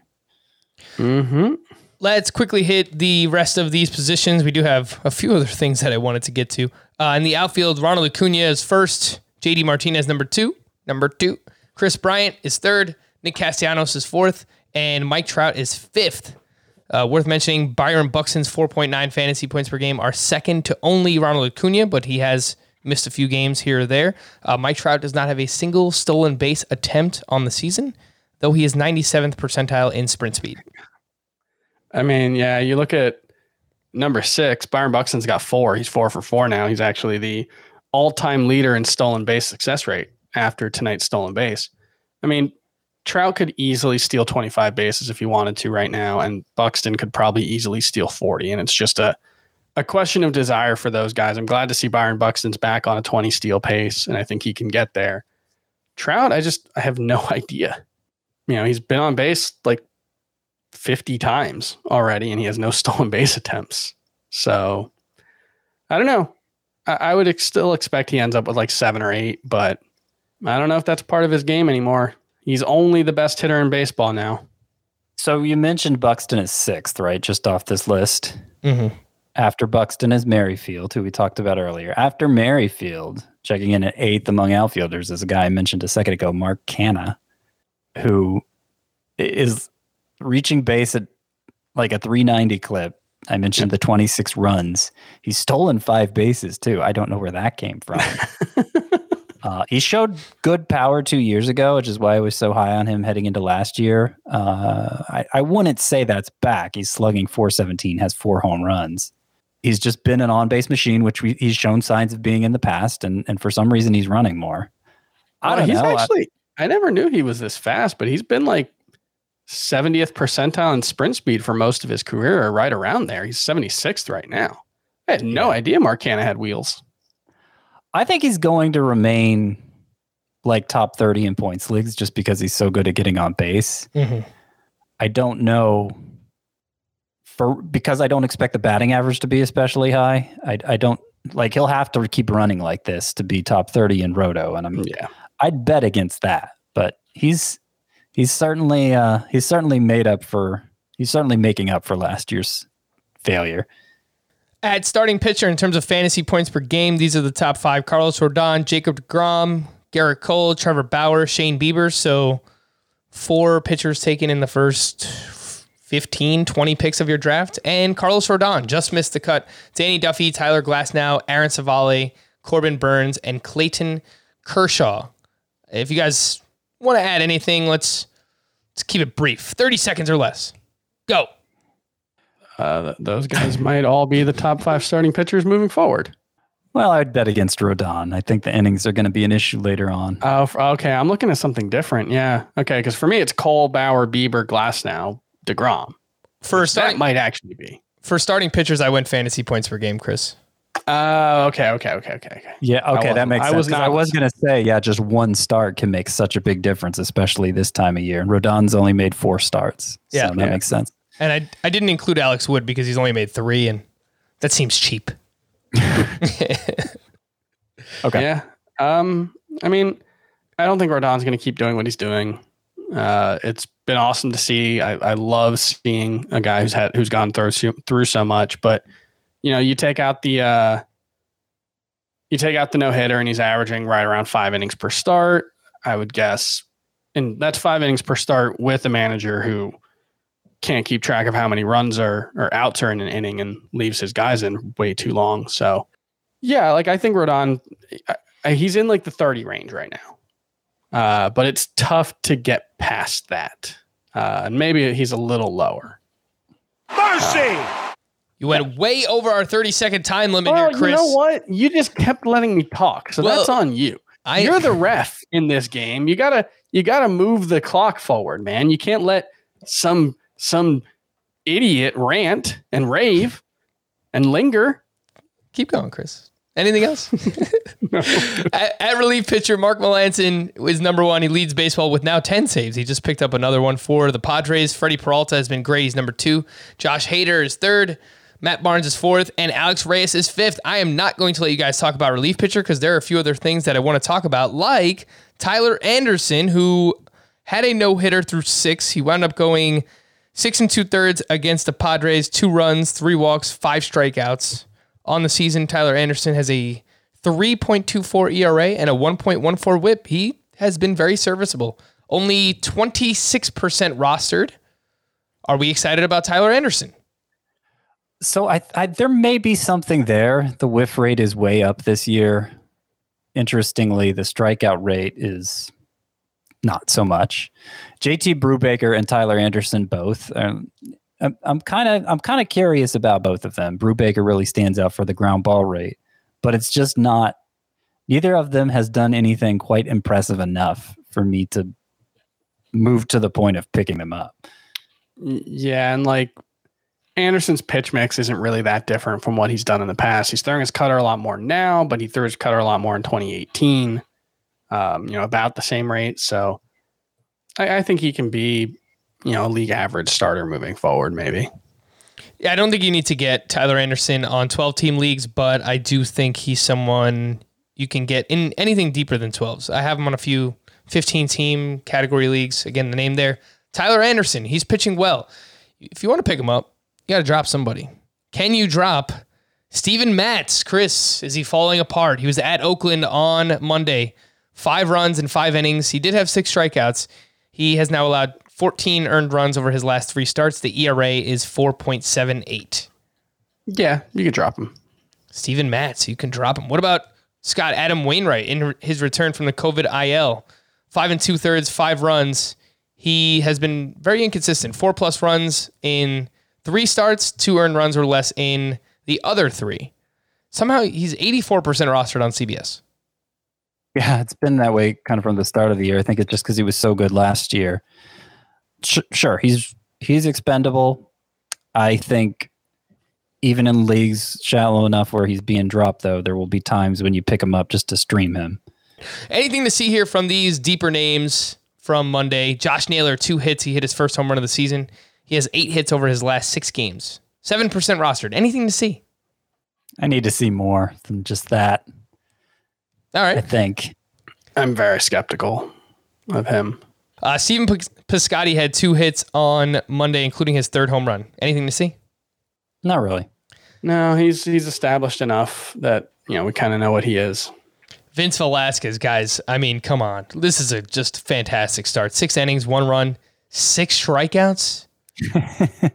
Mm-hmm. Let's quickly hit the rest of these positions. We do have a few other things that I wanted to get to. Uh, in the outfield, Ronald Acuna is first, JD Martinez number two, number two. Kris Bryant is third, Nick Castellanos is fourth, and Mike Trout is fifth. Uh, worth mentioning, Byron Buxton's 4.9 fantasy points per game are second to only Ronald Acuna, but he has missed a few games here or there. Uh, Mike Trout does not have a single stolen base attempt on the season, though he is 97th percentile in sprint speed. I mean, yeah, you look at number six, Byron Buxton's got four. He's four for four now. He's actually the all-time leader in stolen base success rate after tonight's stolen base. I mean, Trout could easily steal 25 bases if he wanted to right now, and Buxton could probably easily steal 40. And it's just a a question of desire for those guys. I'm glad to see Byron Buxton's back on a 20 steal pace, and I think he can get there. Trout, I just I have no idea. You know, he's been on base like 50 times already and he has no stolen base attempts. So I don't know. I, I would ex- still expect he ends up with like seven or eight, but I don't know if that's part of his game anymore. He's only the best hitter in baseball now. So you mentioned Buxton is sixth, right? Just off this list. Mm-hmm. After Buxton is Merrifield, who we talked about earlier. After Merrifield, checking in at eighth among outfielders is a guy I mentioned a second ago, Mark Canha, who is reaching base at like a 390 clip. I mentioned the 26 runs. He's stolen five bases too. I don't know where that came from. uh, he showed good power two years ago, which is why I was so high on him heading into last year. Uh, I, I wouldn't say that's back. He's slugging 417, has four home runs. He's just been an on base machine, which we, he's shown signs of being in the past, and, and for some reason he's running more. I Uh, don't he's know. I- actually, I never knew he was this fast, but he's been like 70th percentile in sprint speed for most of his career, or right around there. He's 76th right now. I had no idea Mark Canha had wheels. I think he's going to remain like top 30 in points leagues just because he's so good at getting on base. I don't know for because I don't expect the batting average to be especially high. I I don't like he'll have to keep running like this to be top 30 in roto and I'm Yeah. I'd bet against that. But he's he's certainly uh he's certainly made up for he's certainly making up for last year's failure. At starting pitcher in terms of fantasy points per game, these are the top five: Carlos Rodon, Jacob Degrom, Gerrit Cole, Trevor Bauer, Shane Bieber. So four pitchers taken in the first 15, 20 picks of your draft. And Carlos Rodon just missed the cut. Danny Duffy, Tyler Glasnow, Aaron Civale, Corbin Burnes, and Clayton Kershaw. If you guys want to add anything, let's let's keep it brief. 30 seconds or less. Go. Uh, those guys might all be the top five starting pitchers moving forward. Well, I'd bet against Rodon. I think the innings are going to be an issue later on. Oh, okay. I'm looking at something different. Yeah. Okay. Because for me, it's Cole, Bauer, Bieber, Glasnow, DeGrom. For That might actually be. for starting pitchers, I went fantasy points per game, Chris. Uh, okay. Okay. Okay. Okay. Okay. Yeah, okay, that makes I sense. was 'cause I not- was going to say, yeah, just one start can make such a big difference, especially this time of year. And Rodon's only made four starts. Yeah. so that Yeah. makes sense. And I I didn't include Alex Wood because he's only made three, and that seems cheap. Okay. Yeah. Um, I mean, I don't think Rodon's going to keep doing what he's doing. Uh, it's been awesome to see. I, I love seeing a guy who's had who's gone through so- through so much. But you know, you take out the uh, you take out the no hitter, and he's averaging right around five innings per start. I would guess, and that's five innings per start with a manager who can't keep track of how many runs are or outs are in an inning and leaves his guys in way too long. So, yeah, like I think Rodon, I, I- he's in like the 30 range right now. Uh, but it's tough to get past that. Uh, and maybe he's a little lower. Mercy. You went way over our 30 second time limit Well, here, Chris. you know what? You just kept letting me talk, so Well, that's on you. I- You're the ref in this game. You gotta you gotta move the clock forward, man. You can't let some some idiot rant and rave and linger. Keep going, Chris. Anything else? at, at relief pitcher, Mark Melancon is number one. He leads baseball with now 10 saves. He just picked up another one for the Padres. Freddy Peralta has been great. He's number two. Josh Hader is third. Matt Barnes is fourth. And Alex Reyes is fifth. I am not going to let you guys talk about relief pitcher because there are a few other things that I want to talk about, like Tyler Anderson, who had a no hitter through six. He wound up going six and two thirds against the Padres, two runs, three walks, five strikeouts. On the season, Tyler Anderson has a 3.24 ERA and a 1.14 whip. He has been very serviceable. Only 26% rostered. Are we excited about Tyler Anderson? So I, I there may be something there. The whiff rate is way up this year. Interestingly, the strikeout rate is not so much. JT Brubaker and Tyler Anderson both. Um, I'm- kind of I'm kind of curious about both of them. Brubaker really stands out for the ground ball rate, but it's just not. Neither of them has done anything quite impressive enough for me to move to the point of picking them up. Yeah, and like Anderson's pitch mix isn't really that different from what he's done in the past. He's throwing his cutter a lot more now, but he threw his cutter a lot more in 2018. Um, you know, about the same rate. So I, I think he can be, you know, a league average starter moving forward, maybe. Yeah, I don't think you need to get Tyler Anderson on 12 team leagues, but I do think he's someone you can get in anything deeper than 12s. I have him on a few 15 team category leagues. Again, the name there Tyler Anderson. He's pitching well. If you want to pick him up, you got to drop somebody. Can you drop Steven Matz? Chris, is he falling apart? He was at Oakland on Monday. Five runs in five innings. He did have six strikeouts. He has now allowed 14 earned runs over his last three starts. The ERA is 4.78. Yeah, you could drop him. Steven Matz, you can drop him. What about Scott Adam Wainwright in his return from the COVID IL? Five and two thirds, five runs. He has been very inconsistent. Four plus runs in three starts, two earned runs or less in the other three. Somehow he's 84% rostered on CBS. Yeah, it's been that way kind of from the start of the year. I think it's just because he was so good last year. sh- sure, he's he's expendable. I think even in leagues shallow enough where he's being dropped, though, there will be times when you pick him up just to stream him. Anything to see here from these deeper names from Monday? Josh Naylor, two hits. He hit his first home run of the season. He has eight hits over his last six games. 7% rostered. Anything to see? I need to see more than just that. All I think. I'm very skeptical of him. Uh, Steven Pis- Piscotty had two hits on Monday, including his third home run. Anything to see? Not really. No, he's he's established enough that you know we kind of know what he is. Vince Velasquez, guys. I mean, come on. This is a just fantastic start. Six innings, one run, six strikeouts.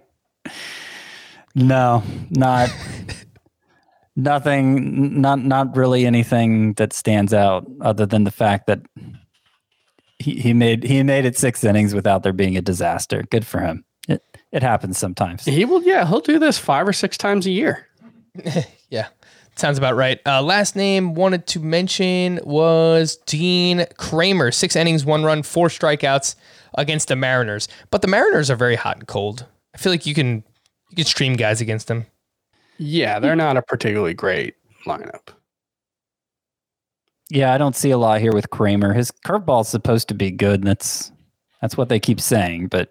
No, not nothing. Not not really anything that stands out other than the fact that he, he made he made it six innings without there being a disaster. Good for him. It it happens sometimes. He will, yeah, he'll do this five or six times a year. Yeah, sounds about right. Uh, last name wanted to mention was Dean Kremer. Six innings, one run, four strikeouts against the Mariners. But the Mariners are very hot and cold. I feel like you can you can stream guys against them. Yeah, they're not a particularly great lineup. Yeah, I don't see a lot here with Kremer. His curveball's supposed to be good, and that's that's what they keep saying. But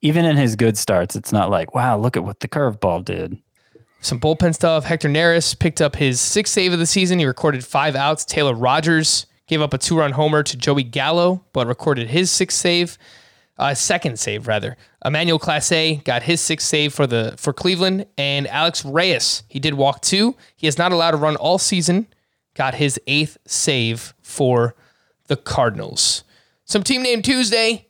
even in his good starts, it's not like, wow, look at what the curveball did. Some bullpen stuff. Hector Neris picked up his sixth save of the season. He recorded five outs. Taylor Rogers gave up a two run homer to Joey Gallo, but recorded his sixth save, uh, second save rather. Emmanuel Clase got his sixth save for the for Cleveland, and Alex Reyes he did walk two. He has not allowed a run all season. Got his eighth save for the Cardinals. Some team name Tuesday.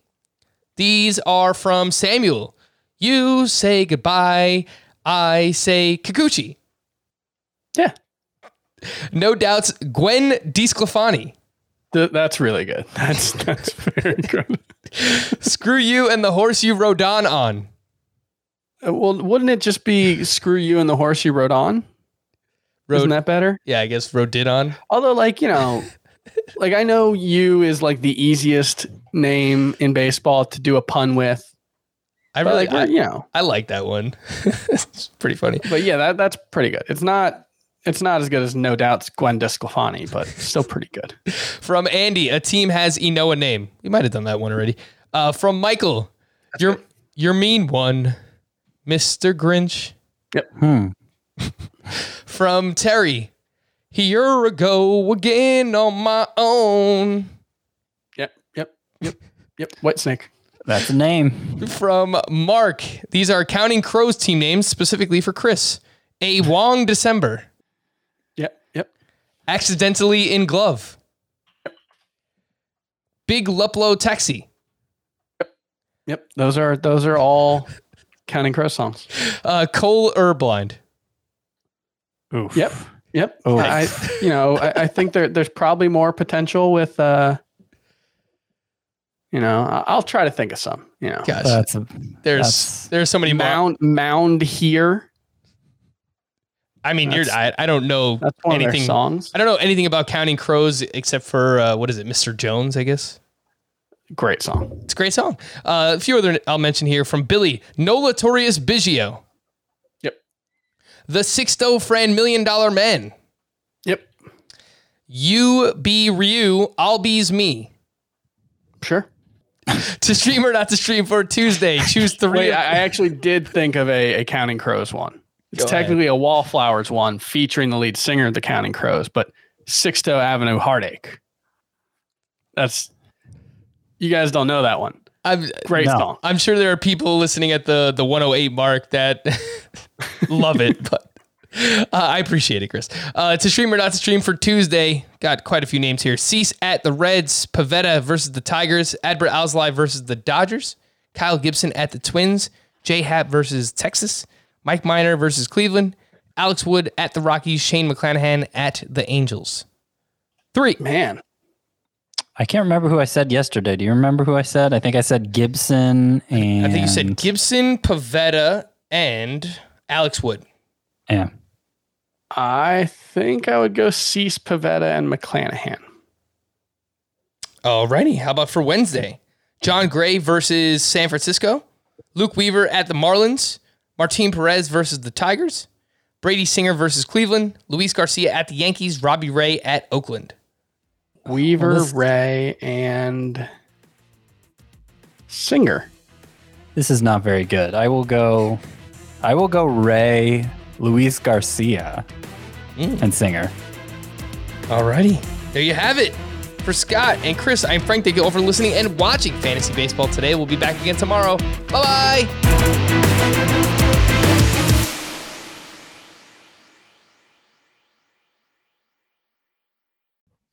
These are from Samuel. You say goodbye. I say Kikuchi. Yeah, No doubts, Gwen DeSclafani. Th- that's really good. That's that's very good. Screw you and the horse you rode on on. Uh, Well, wouldn't it just be screw you and the horse you rode on? Isn't that better? yeah, I guess rode did on. Although, like you know, like I know you is like the easiest name in baseball to do a pun with. I really, like I, you know, I like that one. it's pretty funny. but yeah, that that's pretty good. It's not it's not as good as no doubt's Gwen DeSclafani, but still pretty good. From Andy, a team has Enoa name. We might have done that one already. Uh, from Michael, your your mean one, Mister Grinch. Hmm. From Terry, here I go again on my own. Yep, yep, yep, yep. White snake. That's a name. from Mark. These are Counting Crows team names specifically for Chris. A Wong December. Yep, yep. Accidentally in glove. Big Luplow Taxi. Yep, yep. those are those are all Counting Crow songs. Uh, Cole Urblind. Oof. Yep, yep. Oh. I, you know, I, I think there there's probably more potential with, uh, you know, I- I'll try to think of some. You know, Gosh, That's a, there's that's- there's so many more. mound mound here. I mean, you're I, I don't know That's anything. songs. I don't know anything about Counting Crows except for uh, what is it, Mr. Jones? I guess Great song. it's a great song. Uh, a few other I'll mention here from Billy No Nolatorius Biggio. Yep. The Sixto Fran Million Dollar Man. Yep. You be Ryu, I'll be's me. Sure. To stream or not to stream for Tuesday, choose three. Wait, I, I actually did think of a, a Counting Crows one. It's Go ahead. technically a Wallflowers one featuring the lead singer of the Counting Crows, but Sixto Avenue Heartache. That's you guys don't know that one. I'm, Great No. song. I'm sure there are people listening at the the 108 mark that love it, but uh, I appreciate it, Chris. Uh, to stream or not to stream for Tuesday, got quite a few names here. Cease at the Reds, Pivetta versus the Tigers, Adbert Alzolay versus the Dodgers, Kyle Gibson at the Twins, J Hap versus Texas, Mike Minor versus Cleveland, Alex Wood at the Rockies, Shane McClanahan at the Angels. Three. Man, I can't remember who I said yesterday. Do you remember who I said? I think I said Gibson and I think you said Gibson, Pivetta, and Alex Wood. Yeah. I think I would go Cease Pivetta and McClanahan. Alrighty, how about for Wednesday? Jon Gray versus San Francisco. Luke Weaver at the Marlins. Martin Perez versus the Tigers. Brady Singer versus Cleveland. Luis Garcia at the Yankees. Robbie Ray at Oakland. Weaver, Well, this- Ray, and Singer. This is not very good. I will go. I will go Ray, Luis Garcia, hmm. and Singer. Alrighty. There you have it. For Scott and Chris, I'm Frank. Thank you all for listening and watching Fantasy Baseball today. We'll be back again tomorrow. Bye bye.